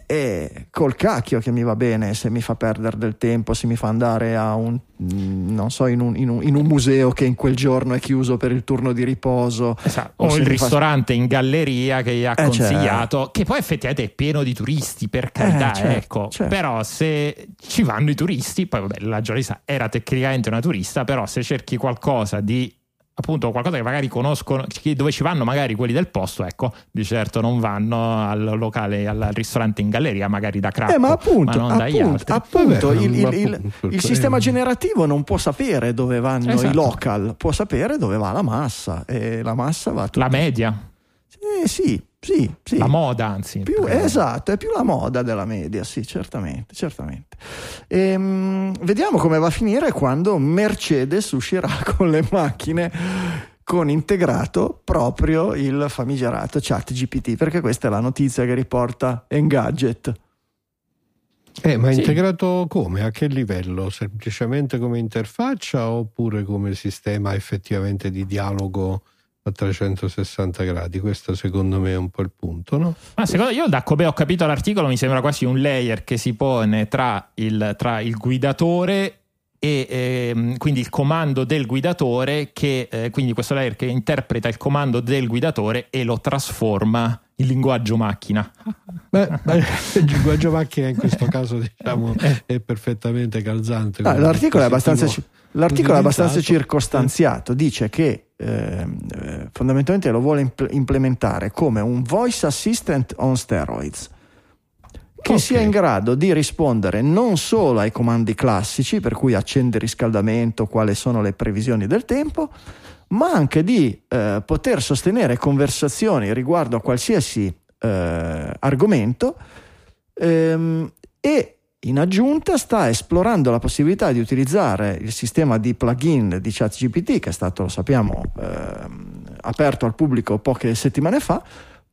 e col cacchio che mi va bene se mi fa perdere del tempo, se mi fa andare a un, mm, non so, in un, in un- in un museo che in quel giorno è chiuso per il turno di riposo. Esatto. O il mi fa- ristorante in galleria che gli ha Eh, consigliato, che poi effettivamente è pieno di turisti, per carità, certo, ecco. certo. Però se ci vanno i turisti, poi vabbè, la giornalista era tecnicamente una turista, però se cerchi qualcosa di appunto qualcosa che magari conoscono dove ci vanno magari quelli del posto ecco di certo non vanno al locale al ristorante in galleria magari da Cracco Eh, ma appunto, ma non dagli appunto, altri appunto, Vabbè, il, il- ma il- appunto, il eh. sistema generativo non può sapere dove vanno i Esatto. local, può sapere dove va la massa e la massa va la media Eh, sì, sì, sì. la moda anzi Più- esatto, è più la moda della media, sì, certamente, certamente. Ehm, vediamo come va a finire quando Mercedes uscirà <laughs> con le macchine con integrato proprio il famigerato chat GPT, perché questa è la notizia che riporta Engadget. Eh, ma Sì. integrato come? A che livello? Semplicemente come interfaccia oppure come sistema effettivamente di dialogo a 360 gradi? Questo secondo me è un po' il punto, no? Ma secondo io, da come ho capito l'articolo, mi sembra quasi un layer che si pone tra il, tra il guidatore e ehm, quindi il comando del guidatore, che eh, quindi questo layer che interpreta il comando del guidatore e lo trasforma in linguaggio macchina. Beh, beh, <laughs> il linguaggio macchina in questo caso diciamo è perfettamente calzante. Ah, come l'articolo è abbastanza, l'articolo è abbastanza circostanziato, dice che eh, fondamentalmente lo vuole impl- implementare come un voice assistant on steroids che Ok. sia in grado di rispondere non solo ai comandi classici, per cui accende riscaldamento, quali sono le previsioni del tempo, ma anche di eh, poter sostenere conversazioni riguardo a qualsiasi eh, argomento ehm, e in aggiunta sta esplorando la possibilità di utilizzare il sistema di plugin di ChatGPT che è stato, lo sappiamo, ehm, aperto al pubblico poche settimane fa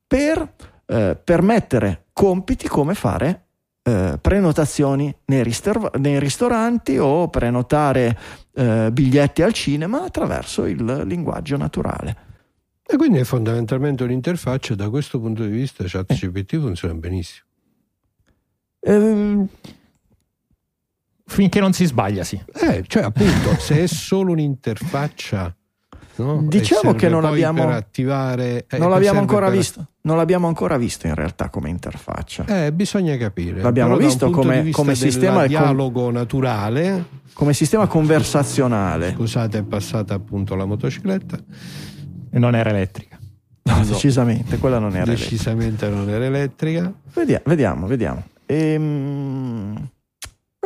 per eh, permettere compiti come fare eh, prenotazioni nei, ristor- nei ristoranti o prenotare eh, biglietti al cinema attraverso il linguaggio naturale. E quindi è fondamentalmente un'interfaccia da questo punto di vista ChatGPT funziona benissimo. Ehm, Finché non si sbaglia, sì. Eh, cioè appunto, se è solo un'interfaccia, no? Diciamo che non abbiamo- per attivare, eh, non l'abbiamo ancora per- visto, non l'abbiamo ancora visto in realtà come interfaccia. Eh, bisogna capire. L'abbiamo Però visto come- come sistema com- dialogo naturale. Come sistema conversazionale. Scusate, è passata appunto la motocicletta. E non era elettrica. No, decisamente, quella non era elettrica. Decisamente non era elettrica. Vediamo, vediamo, vediamo. Ehm,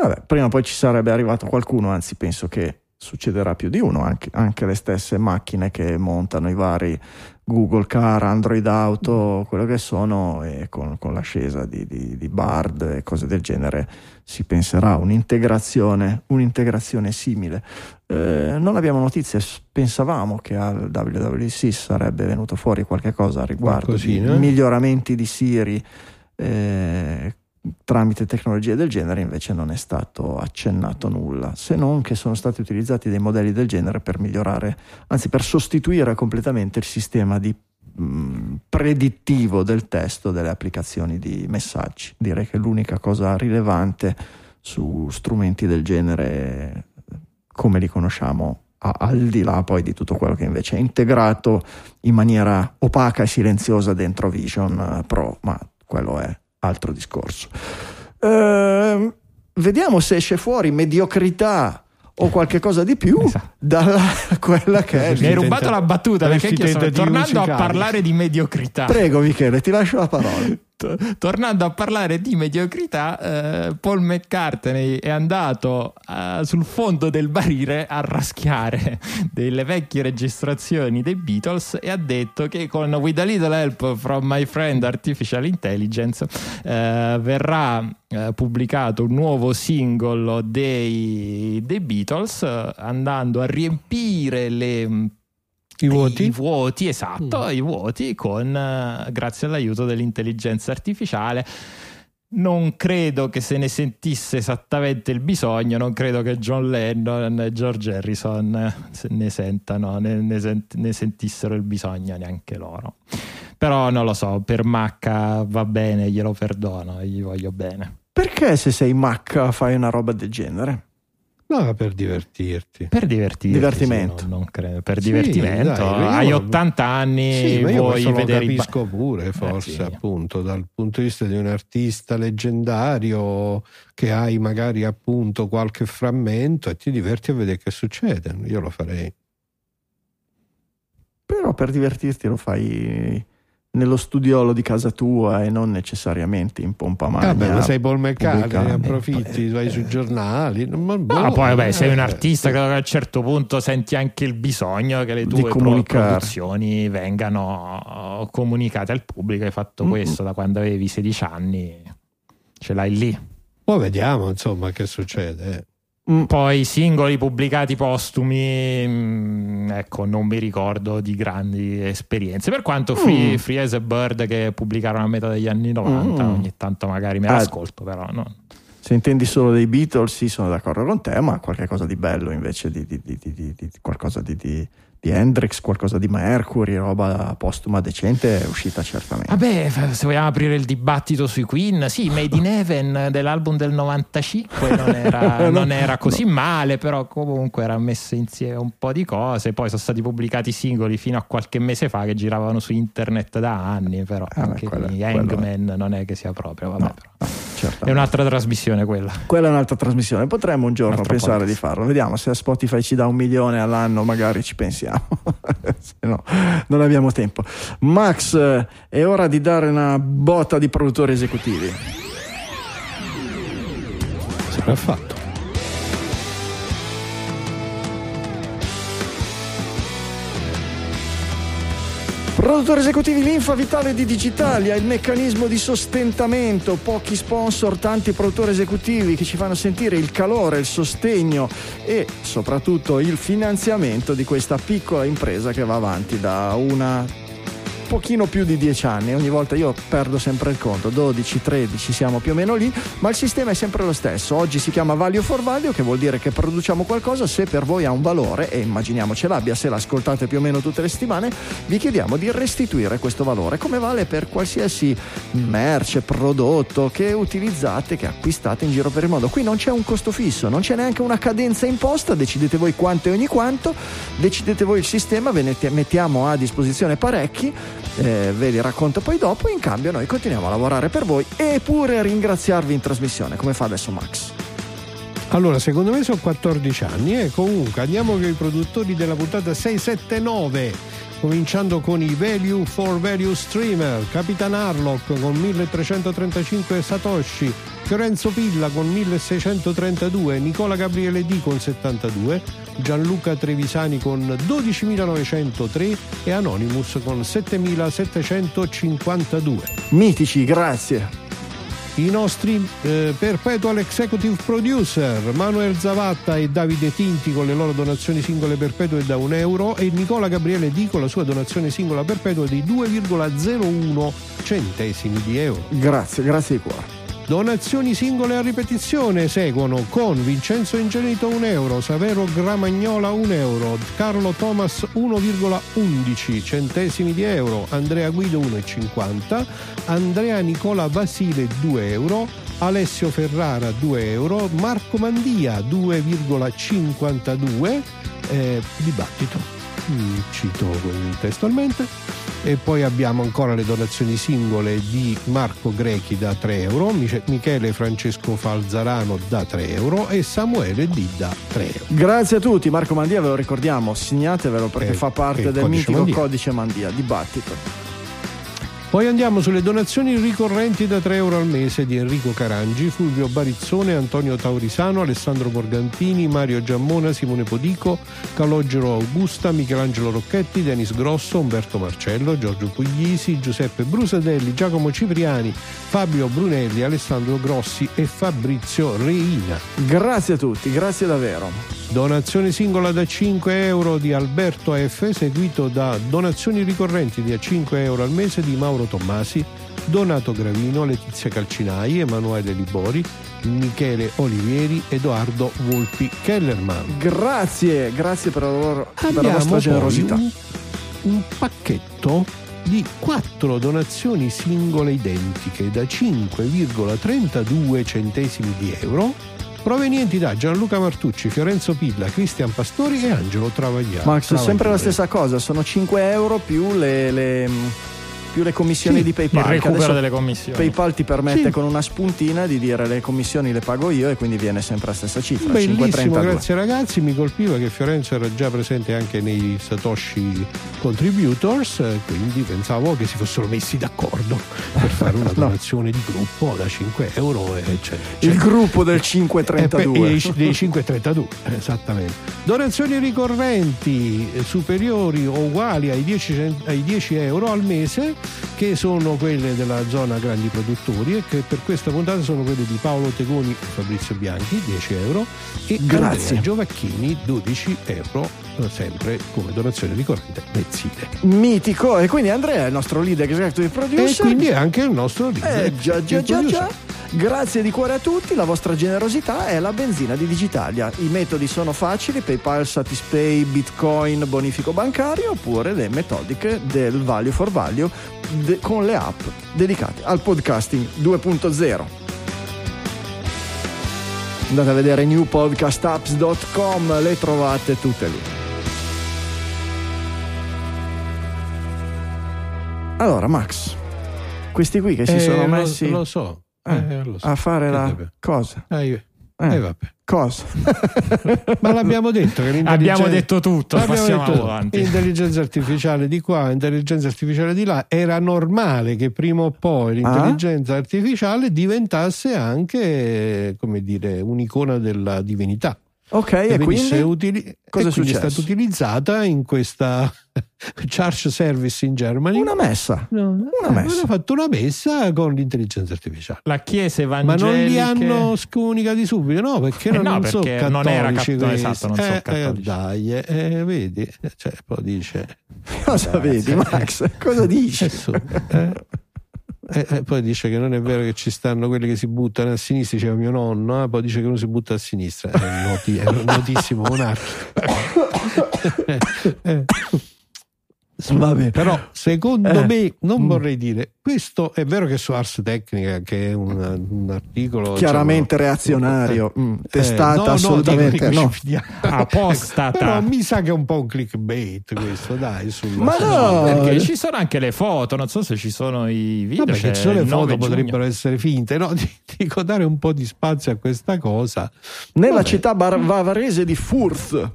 vabbè, prima o poi ci sarebbe arrivato qualcuno, anzi penso che succederà più di uno, anche, anche le stesse macchine che montano i vari Google Car, Android Auto, quello che sono, e con, con l'ascesa di, di, di, Bard e cose del genere si penserà a un'integrazione, un'integrazione simile. Eh, non abbiamo notizie, pensavamo che al WWC sarebbe venuto fuori qualche cosa a riguardo di miglioramenti di Siri. Eh, tramite tecnologie del genere invece non è stato accennato nulla, se non che sono stati utilizzati dei modelli del genere per migliorare, anzi per sostituire completamente il sistema di mm, predittivo del testo delle applicazioni di messaggi. Direi che l'unica cosa rilevante su strumenti del genere come li conosciamo al di là poi di tutto quello che invece è integrato in maniera opaca e silenziosa dentro Vision Pro, ma quello è altro discorso. Eh, vediamo se esce fuori mediocrità o qualche cosa di più esatto. da <laughs> quella che è. Mi hai rubato la battuta perché io sto tornando a parlare di mediocrità. Prego, Michele, ti lascio la parola <laughs> tornando a parlare di mediocrità, eh, Paul McCartney è andato eh, sul fondo del barile a raschiare delle vecchie registrazioni dei Beatles e ha detto che con With a Little Help from My Friend Artificial Intelligence eh, verrà eh, pubblicato un nuovo singolo dei, dei Beatles eh, andando a riempire le i vuoti? I vuoti, esatto, mm. i vuoti con, uh, grazie all'aiuto dell'intelligenza artificiale. Non credo che se ne sentisse esattamente il bisogno, non credo che John Lennon e George Harrison ne sentano, ne, ne, sent, ne sentissero il bisogno neanche loro. Però non lo so, per Macca va bene, glielo perdono, gli voglio bene. Perché se sei Macca fai una roba del genere? No, per divertirti. Per divertirti. Divertimento. Sì, non, non credo. Per sì, divertimento. Dai, Hai 80 anni, sì, ma io vuoi vedere lo capisco pure, forse, eh, sì. appunto, dal punto di vista di un artista leggendario che hai magari appunto qualche frammento e ti diverti a vedere che succede. Io lo farei. Però per divertirti lo fai nello studiolo di casa tua e non necessariamente in pompa magna. Vabbè, ma sei Paul McCartney, approfitti, eh, vai sui giornali. Ma boh, no, poi vabbè, sei un artista che a un certo punto senti anche il bisogno che le tue produzioni vengano comunicate al pubblico. Hai fatto mm-hmm. questo da quando avevi 16 anni, ce l'hai lì. Poi vediamo insomma che succede. Mm. Poi singoli pubblicati postumi, mm, ecco, non mi ricordo di grandi esperienze. Per quanto Free, mm. Free as a Bird che pubblicarono a metà degli anni 90, mm. ogni tanto magari me l'ascolto, ah, però no. Se intendi solo dei Beatles, sì, sono d'accordo con te, ma qualcosa di bello invece di, di, di, di qualcosa di di Hendrix, qualcosa di Mercury, roba postuma decente è uscita certamente. Vabbè, se vogliamo aprire il dibattito sui Queen, sì, Made in Heaven dell'album del 95 non era, <laughs> no, non era così no. male, però comunque era messo insieme un po' di cose, poi sono stati pubblicati singoli fino a qualche mese fa che giravano su internet da anni, però ah, anche quello, Hangman non è che sia proprio, vabbè, no, è un'altra trasmissione quella. Quella è un'altra trasmissione, potremmo un giorno pensare podcast. di farlo, vediamo se Spotify ci dà un milione all'anno, magari ci pensiamo <laughs> se no non abbiamo tempo. Max, è ora di dare una botta di produttori esecutivi. Sarà fatto. Produttori esecutivi Linfa Vitale di Digitalia, il meccanismo di sostentamento, pochi sponsor, tanti produttori esecutivi che ci fanno sentire il calore, il sostegno e soprattutto il finanziamento di questa piccola impresa che va avanti da una pochino più di 10 anni, ogni volta io perdo sempre il conto, 12, 13 siamo più o meno lì, ma il sistema è sempre lo stesso. Oggi si chiama Value for Value, che vuol dire che produciamo qualcosa se per voi ha un valore e immaginiamo ce l'abbia, se l'ascoltate più o meno tutte le settimane, vi chiediamo di restituire questo valore, come vale per qualsiasi merce, prodotto che utilizzate, che acquistate in giro per il mondo. Qui non c'è un costo fisso, non c'è neanche una cadenza imposta, decidete voi quanto e ogni quanto, decidete voi il sistema, ve ne mettiamo a disposizione parecchi eh, ve li racconto poi dopo. In cambio, noi continuiamo a lavorare per voi e pure a ringraziarvi in trasmissione, come fa adesso Max. Allora, secondo me sono 14 anni e comunque andiamo con i produttori della puntata 679 cominciando con i Value for Value Streamer, Capitan Harlock con 1335 Satoshi, Fiorenzo Pilla con 1632, Nicola Gabriele D con 72, Gianluca Trevisani con 12903 e Anonymous con 7752. Mitici, grazie. I nostri eh, Perpetual Executive Producer Manuel Zavatta e Davide Tinti con le loro donazioni singole perpetue da un euro e Nicola Gabriele D con la sua donazione singola perpetua di 2,01 centesimi di euro. Grazie, grazie di cuore. Donazioni singole a ripetizione seguono con Vincenzo Ingenito 1 euro, Savero Gramagnola 1 euro, Carlo Thomas 1,11 centesimi di euro, Andrea Guido 1,50, Andrea Nicola Basile 2 euro, Alessio Ferrara 2 euro, Marco Mandia 2,52, eh, dibattito, mm, cito testualmente. E poi abbiamo ancora le donazioni singole di Marco Grechi da 3 euro, Miche- Michele Francesco Falzarano da 3 euro e Samuele D da 3 euro. Grazie a tutti, Marco Mandia ve lo ricordiamo, segnatevelo perché Eh, fa parte eh, del mitico Mandia. codice Mandia, dibattito. Poi andiamo sulle donazioni ricorrenti da 3 euro al mese di Enrico Carangi, Fulvio Barizzone, Antonio Taurisano, Alessandro Morgantini, Mario Giammona, Simone Podico, Calogero Augusta, Michelangelo Rocchetti, Denis Grosso, Umberto Marcello, Giorgio Puglisi, Giuseppe Brusadelli, Giacomo Cipriani, Fabio Brunelli, Alessandro Grossi e Fabrizio Reina. Grazie a tutti, grazie davvero. Donazione singola da 5 euro di Alberto F, seguito da donazioni ricorrenti di a 5 euro al mese di Mauro Tommasi, Donato Gravino, Letizia Calcinai, Emanuele Libori, Michele Olivieri, Edoardo Volpi Kellerman. Grazie, grazie per la, loro, per la vostra generosità. un, un pacchetto di quattro donazioni singole identiche da 5,32 centesimi di euro provenienti da Gianluca Martucci, Fiorenzo Pilla, Cristian Pastori e Angelo Travagliano. Max, è sempre la stessa cosa, sono 5 euro più le, le- più le commissioni Sì, di Il PayPal. che recupero adesso delle commissioni. PayPal ti permette Sì. con una spuntina di dire le commissioni le pago io e quindi viene sempre la stessa cifra. Bellissimo, 5,32. grazie ragazzi. Mi colpiva che Fiorenzo era già presente anche nei Satoshi Contributors, eh, quindi pensavo che si fossero messi d'accordo per fare una <laughs> donazione di gruppo da 5 euro. E cioè, Il gruppo del Eh, 532. per- i- dei 532, esattamente. Donazioni ricorrenti eh, superiori o uguali ai 10, cent- ai 10 euro al mese, che sono quelle della zona grandi produttori e che per questa puntata sono quelle di Paolo Tegoni e Fabrizio Bianchi, 10 euro, e Grazie. Andrea Giovacchini, 12 euro, sempre come donazione ricorrente mensile. Mitico. E quindi Andrea è il nostro lead executive E producer. quindi è anche il nostro leader. Eh, già, già, già, già. Grazie di cuore a tutti, la vostra generosità è la benzina di Digitalia. I metodi sono facili, PayPal, Satispay, Bitcoin, bonifico bancario oppure le metodiche del Value for Value de- con le app dedicate al podcasting 2.0. Andate a vedere newpodcastapps.com, le trovate tutte lì. Allora, Max, questi qui che si Eh, sono lo- messi Lo, so. Eh, eh, lo so. a fare Che la deve- cosa. Eh, Eh. eh, vabbè. Cosa? <laughs> Ma l'abbiamo detto che l'intelligenza- Abbiamo detto tutto, L'abbiamo passiamo detto, avanti. Intelligenza artificiale di qua, intelligenza artificiale di là. Era normale che prima o poi l'intelligenza artificiale diventasse anche, come dire, un'icona della divinità. Ok, E e quindi utili- cosa e è quindi successo? stata utilizzata in questa <laughs> charge service in Germany. una messa. No, una eh, messa. Hanno fatto una messa con l'intelligenza artificiale. La chiesa Ma evangelica. non li hanno scomunicati subito, no? Perché Eh non, no, non perché non era cattolici catto- questi. esatto, non Eh, eh, cattolici. dai, eh, eh, vedi, cioè, poi dice Cosa vedi, Max? Cosa dici? Adesso, eh, eh, eh, poi dice che non è vero che ci stanno quelli che si buttano a sinistra, diceva mio nonno, eh, poi dice che uno si butta a sinistra, è, noti- è notissimo monarchico. <coughs> Eh, Va bene. Però secondo Eh. me, non Mm. vorrei dire, questo è vero che su Ars Tecnica, che è un, un articolo Chiaramente diciamo, reazionario, mm, eh, testata no, no, assolutamente no. fidiamo. <laughs> Apostata. Però mi sa che è un po' un clickbait questo, dai. Sulla, Ma no! Perché ci sono anche le foto, non so se ci sono i video. Vabbè, che ci sono le il 9 foto giugno. potrebbero essere finte, no? <laughs> Dico dare un po' di spazio a questa cosa. Nella Vabbè. città bar- bavarese di Furth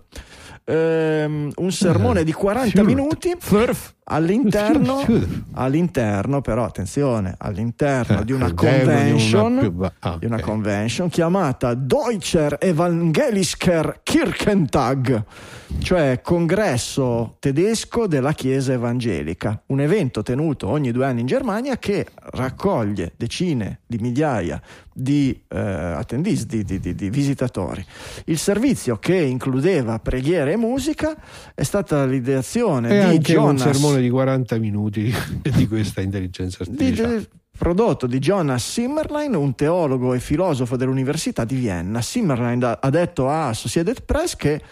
ehm, un sermone di 40 Fiurt. minuti Furf. All'interno, <laughs> all'interno però attenzione all'interno Eh, di una all'interno di una convention ah, di una convention chiamata Deutscher Evangelischer Kirchentag cioè congresso tedesco della Chiesa Evangelica. Un evento tenuto ogni due anni in Germania che raccoglie decine di migliaia di eh, attendees, di, di- di- visitatori. Il servizio che includeva preghiera e musica è stata l'ideazione E di Jonas di 40 minuti <laughs> di questa intelligenza artificiale. di- prodotto di Jonas Simmerlein, un teologo e filosofo dell'Università di Vienna. Simmerlein ha- detto a Associated Press che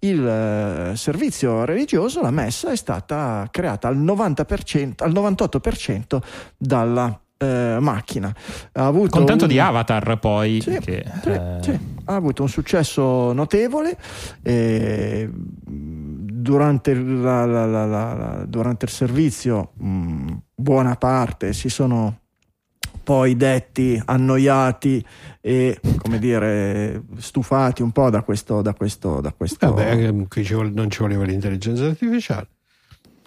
il eh, servizio religioso, la messa, è stata creata al 90%, al 98% dalla eh, macchina. Ha avuto Con tanto un- di avatar poi. sì, che, sì, eh, sì. ha avuto un successo notevole e durante, la- la- la- durante il servizio mh, buona parte si sono poi detti annoiati e come dire stufati un po' da questo da questo da questo Vabbè, non ci voleva l'intelligenza artificiale.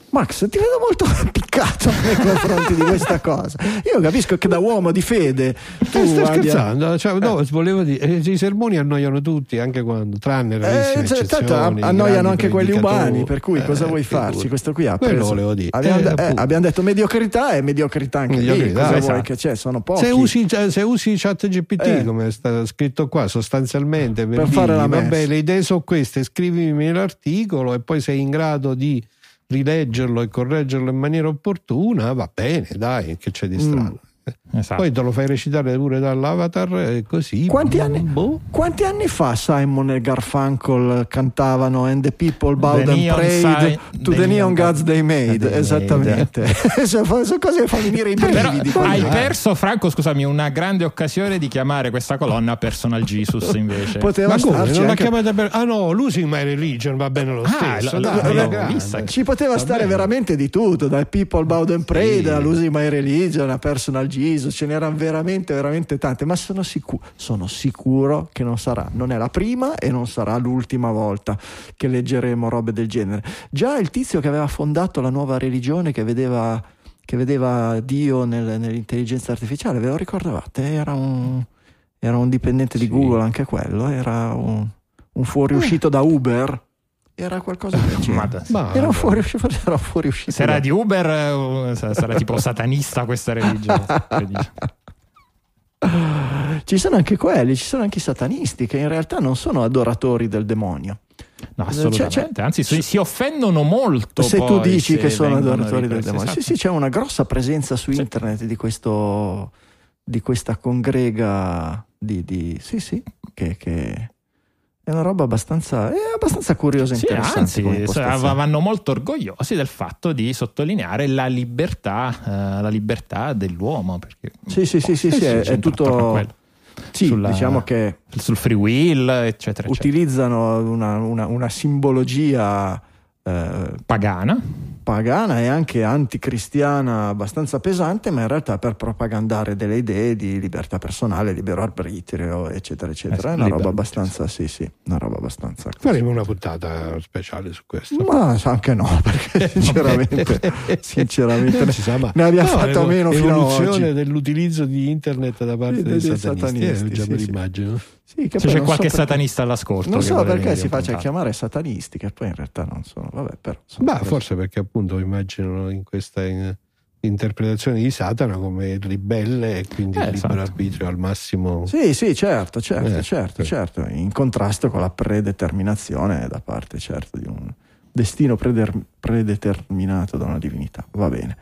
Max ti vedo molto <laughs> piccato nei confronti di questa cosa io capisco che da uomo di fede tu Eh, sto abbia- scherzando, cioè, no, volevo dire, eh, i sermoni annoiano tutti, anche quando, tranne rarissime Eh, cioè, tanto annoiano anche quelli umani, per cui cosa Eh, vuoi figurati. farci? Questo qui ha Quello preso. volevo dire. Abbiamo, Eh, eh, abbiamo detto mediocrità e mediocrità anche lì. Mediocrità, Cosa esatto. vuoi che c'è? Sono pochi. Se usi, se usi chat GPT Eh. come è scritto qua sostanzialmente per, Per fare dirgli, la vabbè messa." le idee sono queste scrivimi l'articolo e poi sei in grado di rileggerlo e correggerlo in maniera opportuna va bene dai che c'è Mm. di strano <laughs> esatto. poi te lo fai recitare pure dall'avatar e così Quanti anni, boh. quanti anni fa Simon e Garfunkel cantavano And the people bowed The and prayed sign- to the the neon neon gods they made? they. Esattamente. <laughs> <laughs> sono cose che fanno venire i Però brividi. hai quando- perso, Franco, scusami, una grande occasione di chiamare questa colonna Personal Jesus invece. Poteva ma come non anche- chiamata per ah no Losing My Religion va bene lo Ah, stesso la- dai, la- grande. vista. Ci poteva Va stare bene. veramente di tutto, dal People Bowed and Prayed, Sì. a Losing My Religion, a Personal Jesus, ce n'erano veramente, veramente tante, ma sono, sicu- sono sicuro che non sarà, non è la prima e non sarà l'ultima volta che leggeremo robe del genere. Già il tizio che aveva fondato la nuova religione che vedeva, che vedeva Dio nel- nell'intelligenza artificiale, ve lo ricordavate? Era un, era un dipendente di Sì. Google anche quello, era un, un fuoriuscito da Uber. Era qualcosa del <laughs> genere. Ma Era un fuori, era fuoriuscito. Se era di Uber, sa- sarà tipo satanista questa religione. Ci sono anche quelli, ci sono anche i satanisti che in realtà non sono adoratori del demonio. No, assolutamente. Cioè, cioè, Anzi, si, si offendono molto. se tu dici se che sono adoratori del demonio, sì, Esatto. sì, c'è una grossa presenza su Sì. internet di, questo, di questa congrega di, di- sì, sì, che, che è una roba abbastanza, è abbastanza curiosa e Sì, interessante. anzi, vanno molto orgogliosi del fatto di sottolineare la libertà, eh, la libertà dell'uomo. Perché Sì, sì, sì, sì, sì, è, è tutto. Sì, Sulla- diciamo che sul free will, eccetera, eccetera. utilizzano una, una- una simbologia eh, Pagana. Pagana e anche anticristiana abbastanza pesante, ma in realtà per propagandare delle idee di libertà personale, libero arbitrio, eccetera, eccetera. Eh, È una roba abbastanza, sì, sì, una roba abbastanza. faremo una puntata speciale su questo Ma anche no, <laughs> perché sinceramente, sinceramente Non si sa ne abbiamo No, fatto meno fino ad oggi. dell'utilizzo di internet da parte Dei- dei, dei satanisti, satanisti, eh, già sì, me l'immagino. Sì, che Se c'è qualche so perché- satanista all'ascolto. Non so perché si faccia chiamare satanisti, che poi in realtà non sono. Vabbè, però. sono Ma cose- forse perché appunto immaginano in questa in- interpretazione di Satana come ribelle e quindi Eh, il libero esatto. arbitrio al massimo. Sì, sì, certo, certo, Eh, certo, sì. certo, in contrasto con la predeterminazione da parte, certo, di un destino preder- predeterminato da una divinità. Va bene.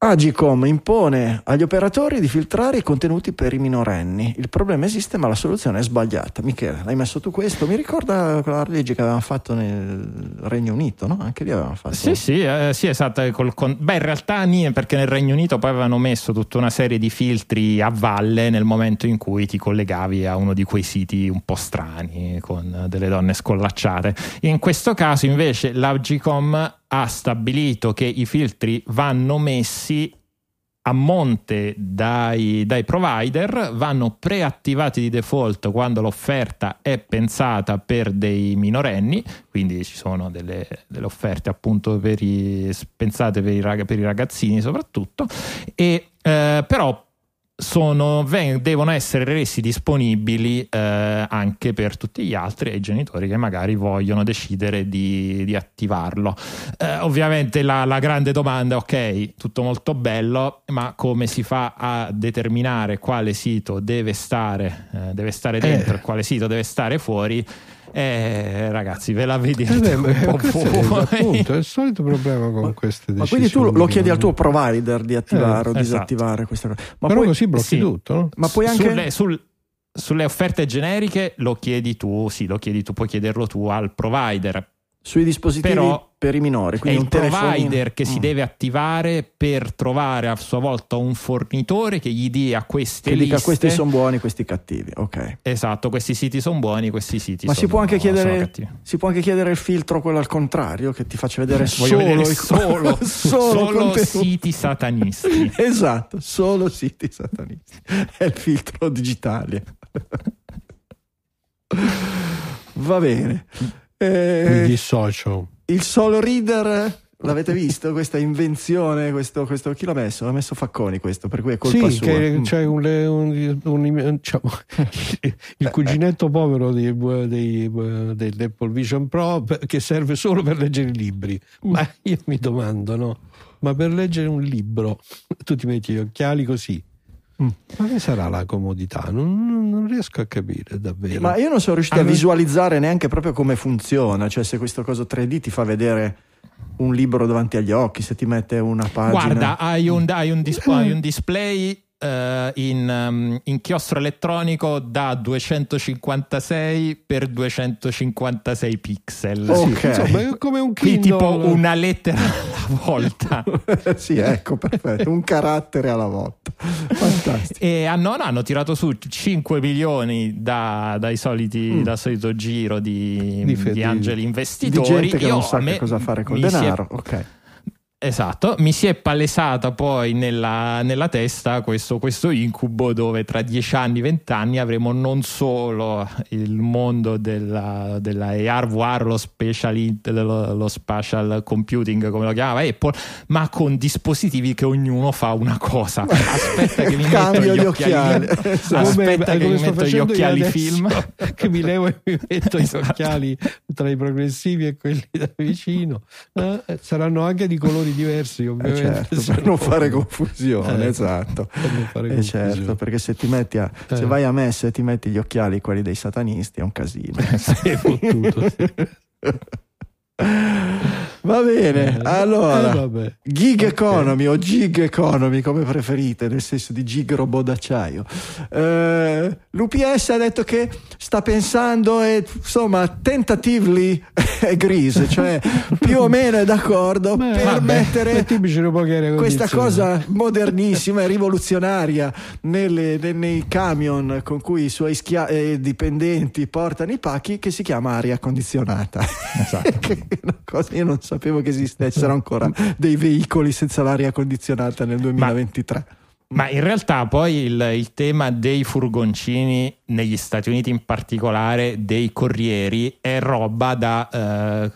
Agicom impone agli operatori di filtrare i contenuti per i minorenni. Il problema esiste, ma la soluzione è sbagliata. Michele, l'hai messo tu questo? Mi ricorda quella legge che avevamo fatto nel Regno Unito, no? Anche lì avevamo fatto. Sì, sì, eh, sì, esatto. col con- Beh, in realtà perché nel Regno Unito poi avevano messo tutta una serie di filtri a valle nel momento in cui ti collegavi a uno di quei siti un po' strani con delle donne scollacciate. In questo caso, invece, l'Agicom ha stabilito che i filtri vanno messi a monte dai, dai, provider, vanno preattivati di default quando l'offerta è pensata per dei minorenni, quindi ci sono delle, delle offerte appunto per i, pensate per i, per i ragazzini soprattutto, e, eh, però sono, devono essere resi disponibili eh, anche per tutti gli altri e i genitori che magari vogliono decidere di, di attivarlo. Eh, ovviamente la, la, grande domanda è ok, tutto molto bello, ma come si fa a determinare quale sito deve stare, eh, deve stare dentro e quale sito deve stare fuori? Eh, ragazzi, ve la vedete eh un po' appunto, è il <laughs> solito problema con ma, queste decisioni. Ma quindi tu lo chiedi al tuo provider di attivare eh, o esatto. disattivare questa cosa. Ma Però poi, così blocchi sì. tutto, no? Ma poi anche... Sulle, sul, sulle offerte generiche lo chiedi tu, sì, lo chiedi tu, puoi chiederlo tu al provider sui dispositivi Però per i minori. Quindi è il provider che mm. si deve attivare per trovare a sua volta un fornitore che gli dia queste che liste. dica questi sono buoni, questi cattivi. Ok. Esatto, questi siti sono buoni, questi siti Ma sono, si può, anche chiedere, si può anche chiedere il filtro, quello al contrario, che ti faccia vedere solo, vedere <laughs> solo, solo, solo siti satanisti. <laughs> esatto, solo siti satanisti. È il filtro digitale. <laughs> Va bene. Eh, Mi dissocio. Il solo reader L'avete visto questa invenzione? Questo, questo, chi l'ha messo? L'ha messo Facconi questo, per cui è colpa sì, sua. Che mm. c'è un, un, un, diciamo, <laughs> il cuginetto povero dei, dei, dell'Apple Vision Pro che serve solo per leggere i libri. Mm. Ma io mi domando, no? Ma per leggere un libro tu ti metti gli occhiali così Mm. Ma che sarà la comodità? Non, non, riesco a capire davvero. Ma io non sono riuscito allora... a visualizzare neanche proprio come funziona, cioè se questo coso 3D ti fa vedere un libro davanti agli occhi, se ti mette una pagina. Guarda, hai un, hai un, dis- hai un display Uh, in um, inchiostro elettronico da 256 per 256 pixel. Ok, insomma, è come un Kindle. tipo una lettera alla volta. <laughs> sì, ecco, perfetto, un carattere alla volta. Fantastico. E hanno, hanno tirato su 5 milioni da, dai soliti, mm. dal solito giro di, di, di angeli investitori. Di gente che Io, non sa me, cosa fare col denaro. È, ok Esatto, mi si è palesata poi nella, nella testa questo, questo, incubo dove tra dieci anni, vent'anni avremo non solo il mondo della, della AR, lo special, lo, lo spatial computing come lo chiamava Apple, ma con dispositivi che ognuno fa una cosa. Aspetta che mi <laughs> metto gli occhiali, occhiali. aspetta come, che mi metto gli occhiali film. <laughs> Che mi levo e mi metto esatto. gli occhiali tra i progressivi e quelli da vicino. Eh, saranno anche di colori colori diversi, eh, ovviamente. Eh certo, per non fare confusione, eh, esatto. Fare eh certo, perché se ti metti a, se eh. vai a messa e ti metti gli occhiali, quelli dei satanisti, è un casino. <laughs> Sei fottuto. <laughs> Va bene, eh, allora eh, gig economy o gig economy come preferite, nel senso di gig robot d'acciaio. Eh, L'UPS ha detto che sta pensando e insomma tentatively agrees, cioè <laughs> più o meno è d'accordo Beh, per vabbè, mettere questa cosa modernissima e rivoluzionaria nelle, nei camion con cui i suoi schia- eh, dipendenti portano i pacchi che si chiama aria condizionata. Esatto. <laughs> io non sapevo che esistessero ancora <laughs> dei veicoli senza l'aria condizionata nel 2023. Ma... Ma in realtà poi il, il, tema dei furgoncini negli Stati Uniti in particolare dei corrieri è roba da eh,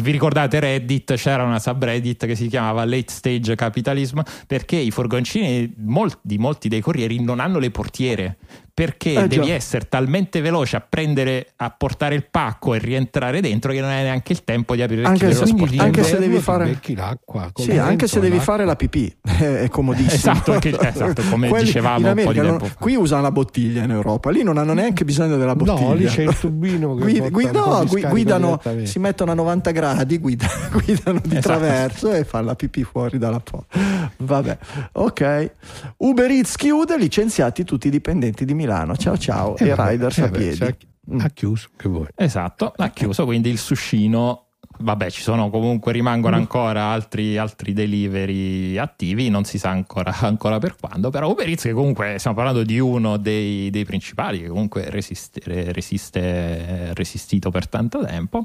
vi ricordate Reddit c'era una subreddit che si chiamava Late Stage Capitalism perché i furgoncini molti, di molti dei corrieri non hanno le portiere perché eh, devi essere talmente veloce a prendere a portare il pacco e rientrare dentro che non hai neanche il tempo di aprire anche il se, sportivo anche se devi fare l'acqua sì, anche se devi fare la pipì <laughs> è comodissimo. Esatto, che, esatto come Quelli dicevamo un po' di tempo non, qui usano la bottiglia in Europa lì non hanno neanche bisogno della bottiglia. no lì c'è il tubino che Guid, guid, no, guidano si mettono a 90 gradi guidano, <laughs> guidano di esatto. traverso e fanno la pipì fuori dalla porta vabbè ok. Uber Eats chiude licenziati tutti i dipendenti di Milano ciao ciao. Eh, e Riders eh, a piedi. Beh, ha chiuso, che vuoi. Esatto, ha chiuso, quindi il suscino vabbè, ci sono comunque, rimangono ancora altri, altri delivery attivi, non si sa ancora, <laughs> ancora per quando, però Uber Eats che comunque stiamo parlando di uno dei, dei principali che comunque resiste, resiste, resistito per tanto tempo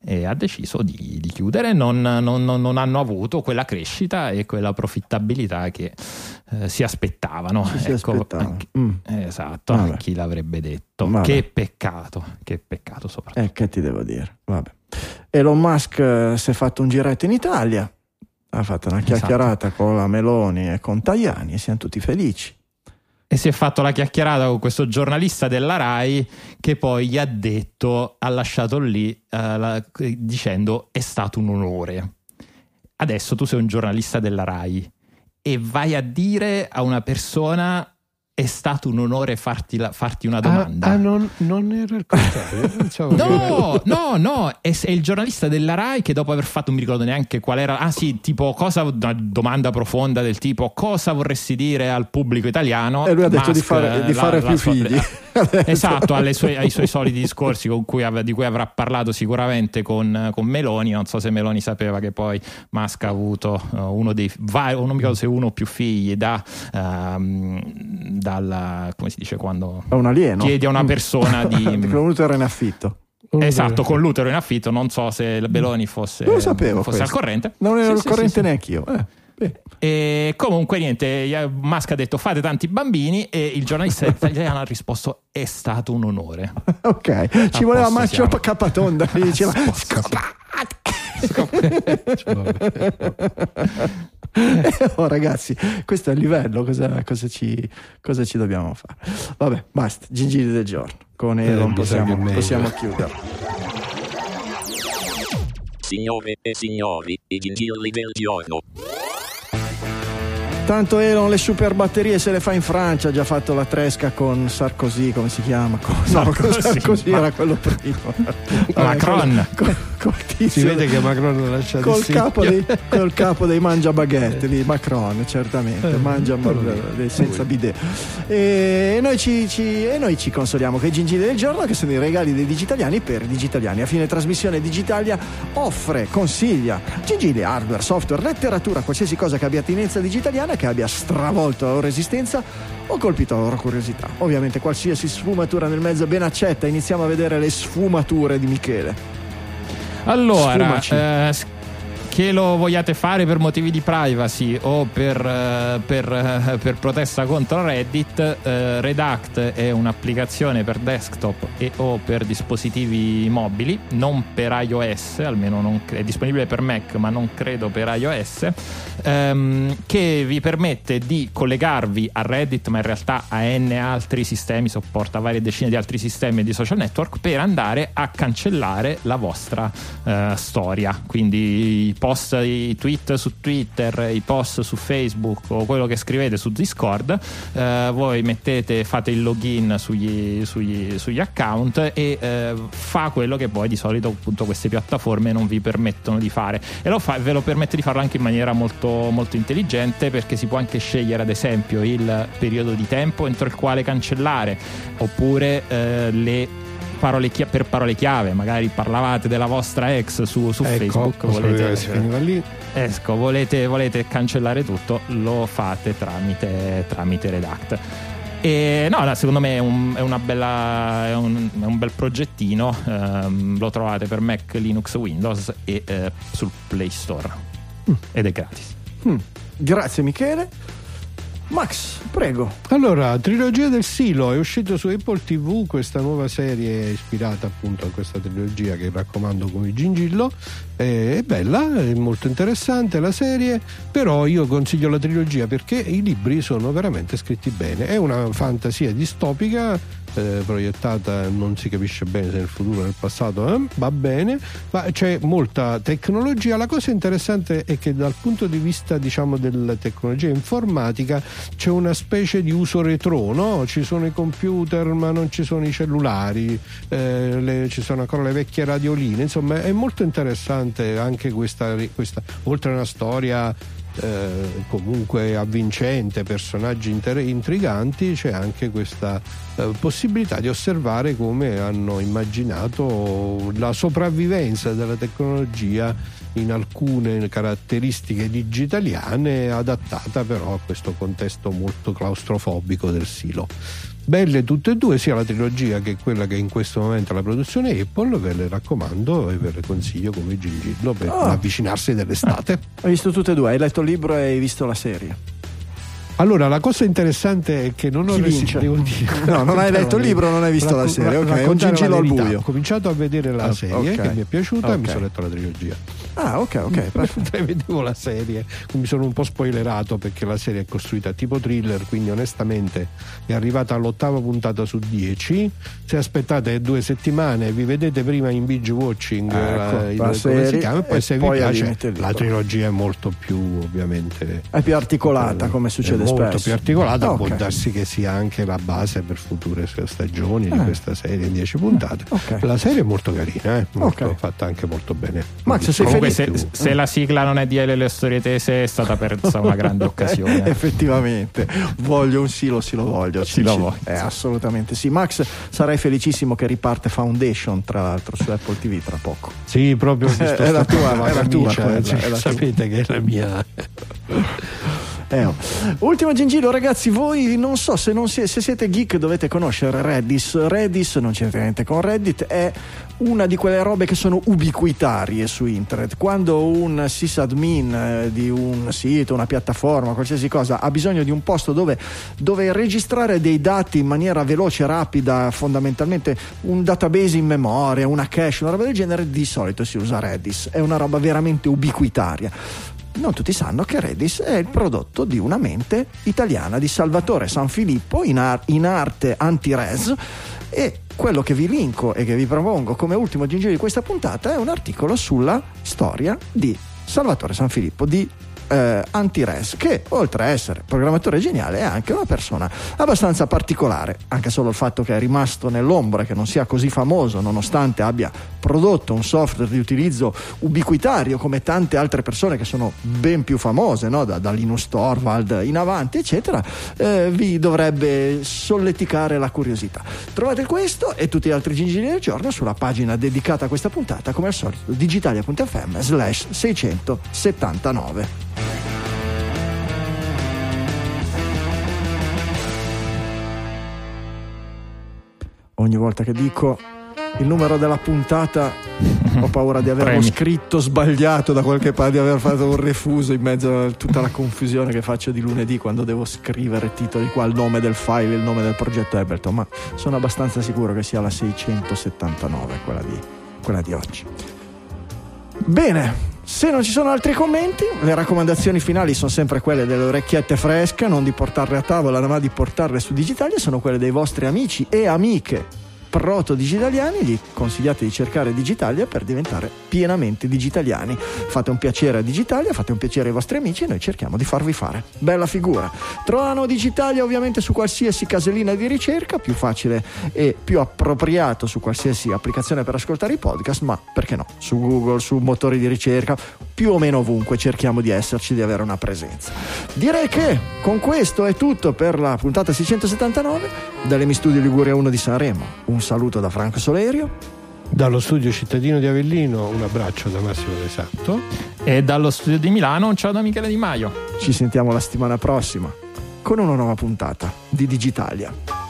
e ha deciso di, di chiudere, non, non, non, hanno avuto quella crescita e quella profittabilità che eh, si aspettavano. Si ecco, aspettavano. anche- Mm. Esatto, Vabbè. chi l'avrebbe detto? Vabbè. Che peccato, che peccato soprattutto. Eh, che ti devo dire? Vabbè. Elon Musk eh, si è fatto un giretto in Italia, ha fatto una Esatto. chiacchierata con la Meloni e con Tajani e siamo tutti felici. E si è fatto la chiacchierata con questo giornalista della RAI che poi gli ha detto, ha lasciato lì eh, la- dicendo è stato un onore. Adesso tu sei un giornalista della RAI e vai a dire a una persona è stato un onore farti, la- farti una Ah, domanda. ah, non, non era il contrario. No, no, no, è, è il giornalista della Rai che dopo aver fatto, non mi ricordo neanche qual era, ah sì, tipo cosa, una domanda profonda del tipo cosa vorresti dire al pubblico italiano? E lui ha detto di fare, di la- fare la più sua- figli. <laughs> Esatto, <laughs> sue- ai suoi soliti discorsi con cui di cui avrà parlato sicuramente con, con Meloni. Non so se Meloni sapeva che poi Musk ha avuto eh, uno dei non mi ricordo se uno o più figli da, ehm, dalla, come si dice quando un alieno. chiedi a una persona di... <laughs> venuto era in affitto. Esatto, con l'utero in affitto, non so se il Beloni fosse, Non lo sapevo fosse al corrente. Non ero Sì, al sì, corrente sì, sì. neanche io. Eh. E comunque niente, Musk ha detto fate tanti bambini e il giornalista italiano ha risposto è stato un onore. <laughs> Ok, ci A voleva posto Maccio. Capatonda che <laughs> diceva "Scopate". Eh, <laughs> oh, ragazzi, questo è il livello, cosa, cosa ci, cosa ci dobbiamo fare? Vabbè, basta, gingilli del giorno. Con Elon che è possiamo, possiamo chiudere. Signore e signori, i gingilli del giorno. Tanto Elon le super batterie se le fa in Francia, ha già fatto la tresca con Sarkozy, come si chiama? Con, no, con Sarkozy, Sarkozy ma- era quello prima. <laughs> Macron. Col, col tizio- Si vede che Macron l'ha lasciato <laughs> col capo, dei, col capo dei mangia baguette lì, Macron certamente Eh, mangia dei senza bidet e noi ci, ci- e noi ci consoliamo che i gingilli del giorno che sono i regali dei digitaliani per i digitaliani a fine trasmissione Digitalia offre, consiglia gingilli, hardware, software, letteratura qualsiasi cosa che abbia attinenza digitaliana che abbia stravolto la loro esistenza o colpito la loro curiosità. Ovviamente qualsiasi sfumatura nel mezzo è ben accetta. Iniziamo a vedere le sfumature di Michele. Allora, Sfumaci. eh, che lo vogliate fare per motivi di privacy o per, eh, per, eh, per protesta contro Reddit, eh, Redact è un'applicazione per desktop e o per dispositivi mobili, non per iOS, almeno non è disponibile per Mac ma non credo per iOS, ehm, che vi permette di collegarvi a Reddit ma in realtà a n altri sistemi, sopporta varie decine di altri sistemi di social network per andare a cancellare la vostra eh, storia. Quindi i post, i tweet su Twitter, i post su Facebook o quello che scrivete su Discord, eh, voi mettete, fate il login sugli, sugli- sugli account e eh, fa quello che poi di solito appunto queste piattaforme non vi permettono di fare. E lo fa, ve lo permette di farlo anche in maniera molto, molto intelligente perché si può anche scegliere ad esempio il periodo di tempo entro il quale cancellare oppure eh, le parole chia- per parole chiave magari parlavate della vostra ex su, su Ecco, Facebook volete, finiva lì. Ecco, volete, volete cancellare tutto, lo fate tramite, tramite Redact. E no, no, secondo me è un, è una bella, è un, è un bel progettino. ehm, lo trovate per Mac, Linux, Windows e eh, sul Play Store. Ed è gratis. Mm, Grazie Michele. Max, prego. Allora, trilogia del Silo è uscito su Apple TV questa nuova serie ispirata appunto a questa trilogia che raccomando come Gingillo. Eh, È bella, è molto interessante la serie, però io consiglio la trilogia perché i libri sono veramente scritti bene. È una fantasia distopica eh, proiettata, non si capisce bene se nel futuro o nel passato, eh, va bene, ma c'è molta tecnologia. La cosa interessante è che dal punto di vista diciamo della tecnologia informatica c'è una specie di uso retro, no? Ci sono i computer ma non ci sono i cellulari, eh, le- ci sono ancora le vecchie radioline, insomma è molto interessante anche questa, questa oltre a una storia eh, comunque avvincente, personaggi inter- intriganti, c'è anche questa eh, possibilità di osservare come hanno immaginato la sopravvivenza della tecnologia in alcune caratteristiche digitaliane adattata però a questo contesto molto claustrofobico del silo. Belle tutte e due, sia la trilogia che quella che è in questo momento è la produzione Apple, ve le raccomando e ve le consiglio come gingillo per Oh. l'avvicinarsi dell'estate. Hai visto tutte e due, hai letto il libro e hai visto la serie. Allora, la cosa interessante è che non ho Chi vince? devo dire- <laughs> No, non hai letto il libro, non hai visto la serie, ok, un gingillo al buio. Ho cominciato a vedere la Ah, serie ok. che mi è piaciuta e mi sono letto la trilogia. Ah, ok, ok. <laughs> Mentre vedevo la serie mi sono un po' spoilerato perché la serie è costruita tipo thriller quindi onestamente è arrivata all'ottava puntata su 10 se aspettate due settimane vi vedete prima in binge watching Ecco, la, la come serie, si chiama e poi e se poi vi piace la trilogia è molto più ovviamente È più articolata, come succede è molto spesso. più articolata Ah, può ok. darsi che sia anche la base per future stagioni di Ah. questa serie in 10 puntate Ok. la serie è molto carina eh? molto- Ok. fatta anche molto bene Max, sei Comunque, se, se la sigla non è di Ele le storie tese, è stata persa una <laughs> grande occasione. <laughs> Effettivamente, voglio un silo, sì lo voglio. Sì, lo voglio. Eh, assolutamente sì. Max, sarai felicissimo che riparte Foundation, tra l'altro, su Apple TV tra poco. Sì, proprio <laughs> è la tua- è la tua sì, è la tua. sapete che è la mia. Eh, oh. Ultimo gingillo, ragazzi. Voi non so se, non si- se siete geek, dovete conoscere Redis. Redis non c'entra niente con Reddit, è una di quelle robe che sono ubiquitarie su internet. Quando un sysadmin eh, di un sito, una piattaforma, qualsiasi cosa, ha bisogno di un posto dove, dove registrare dei dati in maniera veloce, rapida, fondamentalmente un database in memoria, una cache, una roba del genere, di solito si usa Redis. È una roba veramente ubiquitaria. Non tutti sanno che Redis è il prodotto di una mente italiana di Salvatore Sanfilippo in, ar- in arte anti-res. E quello che vi linko e che vi propongo come ultimo gingillo di questa puntata è un articolo sulla storia di Salvatore Sanfilippo di eh, Anti-Res che oltre a essere programmatore geniale è anche una persona abbastanza particolare anche solo il fatto che è rimasto nell'ombra che non sia così famoso nonostante abbia prodotto un software di utilizzo ubiquitario come tante altre persone che sono ben più famose no? da, da Linus Torvald in avanti eccetera eh, vi dovrebbe solleticare la curiosità trovate questo e tutti gli altri gingilli del giorno sulla pagina dedicata a questa puntata come al solito digitalia.fm slash 679 ogni volta che dico il numero della puntata ho paura di averlo scritto sbagliato da qualche parte, di aver fatto un refuso in mezzo a tutta la confusione che faccio di lunedì quando devo scrivere titoli qua, il nome del file, il nome del progetto Ableton, ma sono abbastanza sicuro che sia la 679 quella di, quella di oggi. Bene, se non ci sono altri commenti, le raccomandazioni finali sono sempre quelle delle orecchiette fresche, non di portarle a tavola, ma di portarle su Digitalia, sono quelle dei vostri amici e amiche proto digitaliani, gli consigliate di cercare Digitalia per diventare pienamente digitaliani. Fate un piacere a Digitalia, fate un piacere ai vostri amici e noi cerchiamo di farvi fare bella figura. Trovano Digitalia ovviamente su qualsiasi casellina di ricerca, più facile e più appropriato su qualsiasi applicazione per ascoltare i podcast, ma perché no? Su Google, su motori di ricerca, più o meno ovunque cerchiamo di esserci, di avere una presenza. Direi che con questo è tutto per la puntata 679 dall'Emi Studio Liguria 1 di Sanremo. Un saluto da Franco Solerio. Dallo studio cittadino di Avellino un abbraccio da Massimo De Santo. E dallo studio di Milano, un ciao da Michele Di Maio. Ci sentiamo la settimana prossima con una nuova puntata di Digitalia.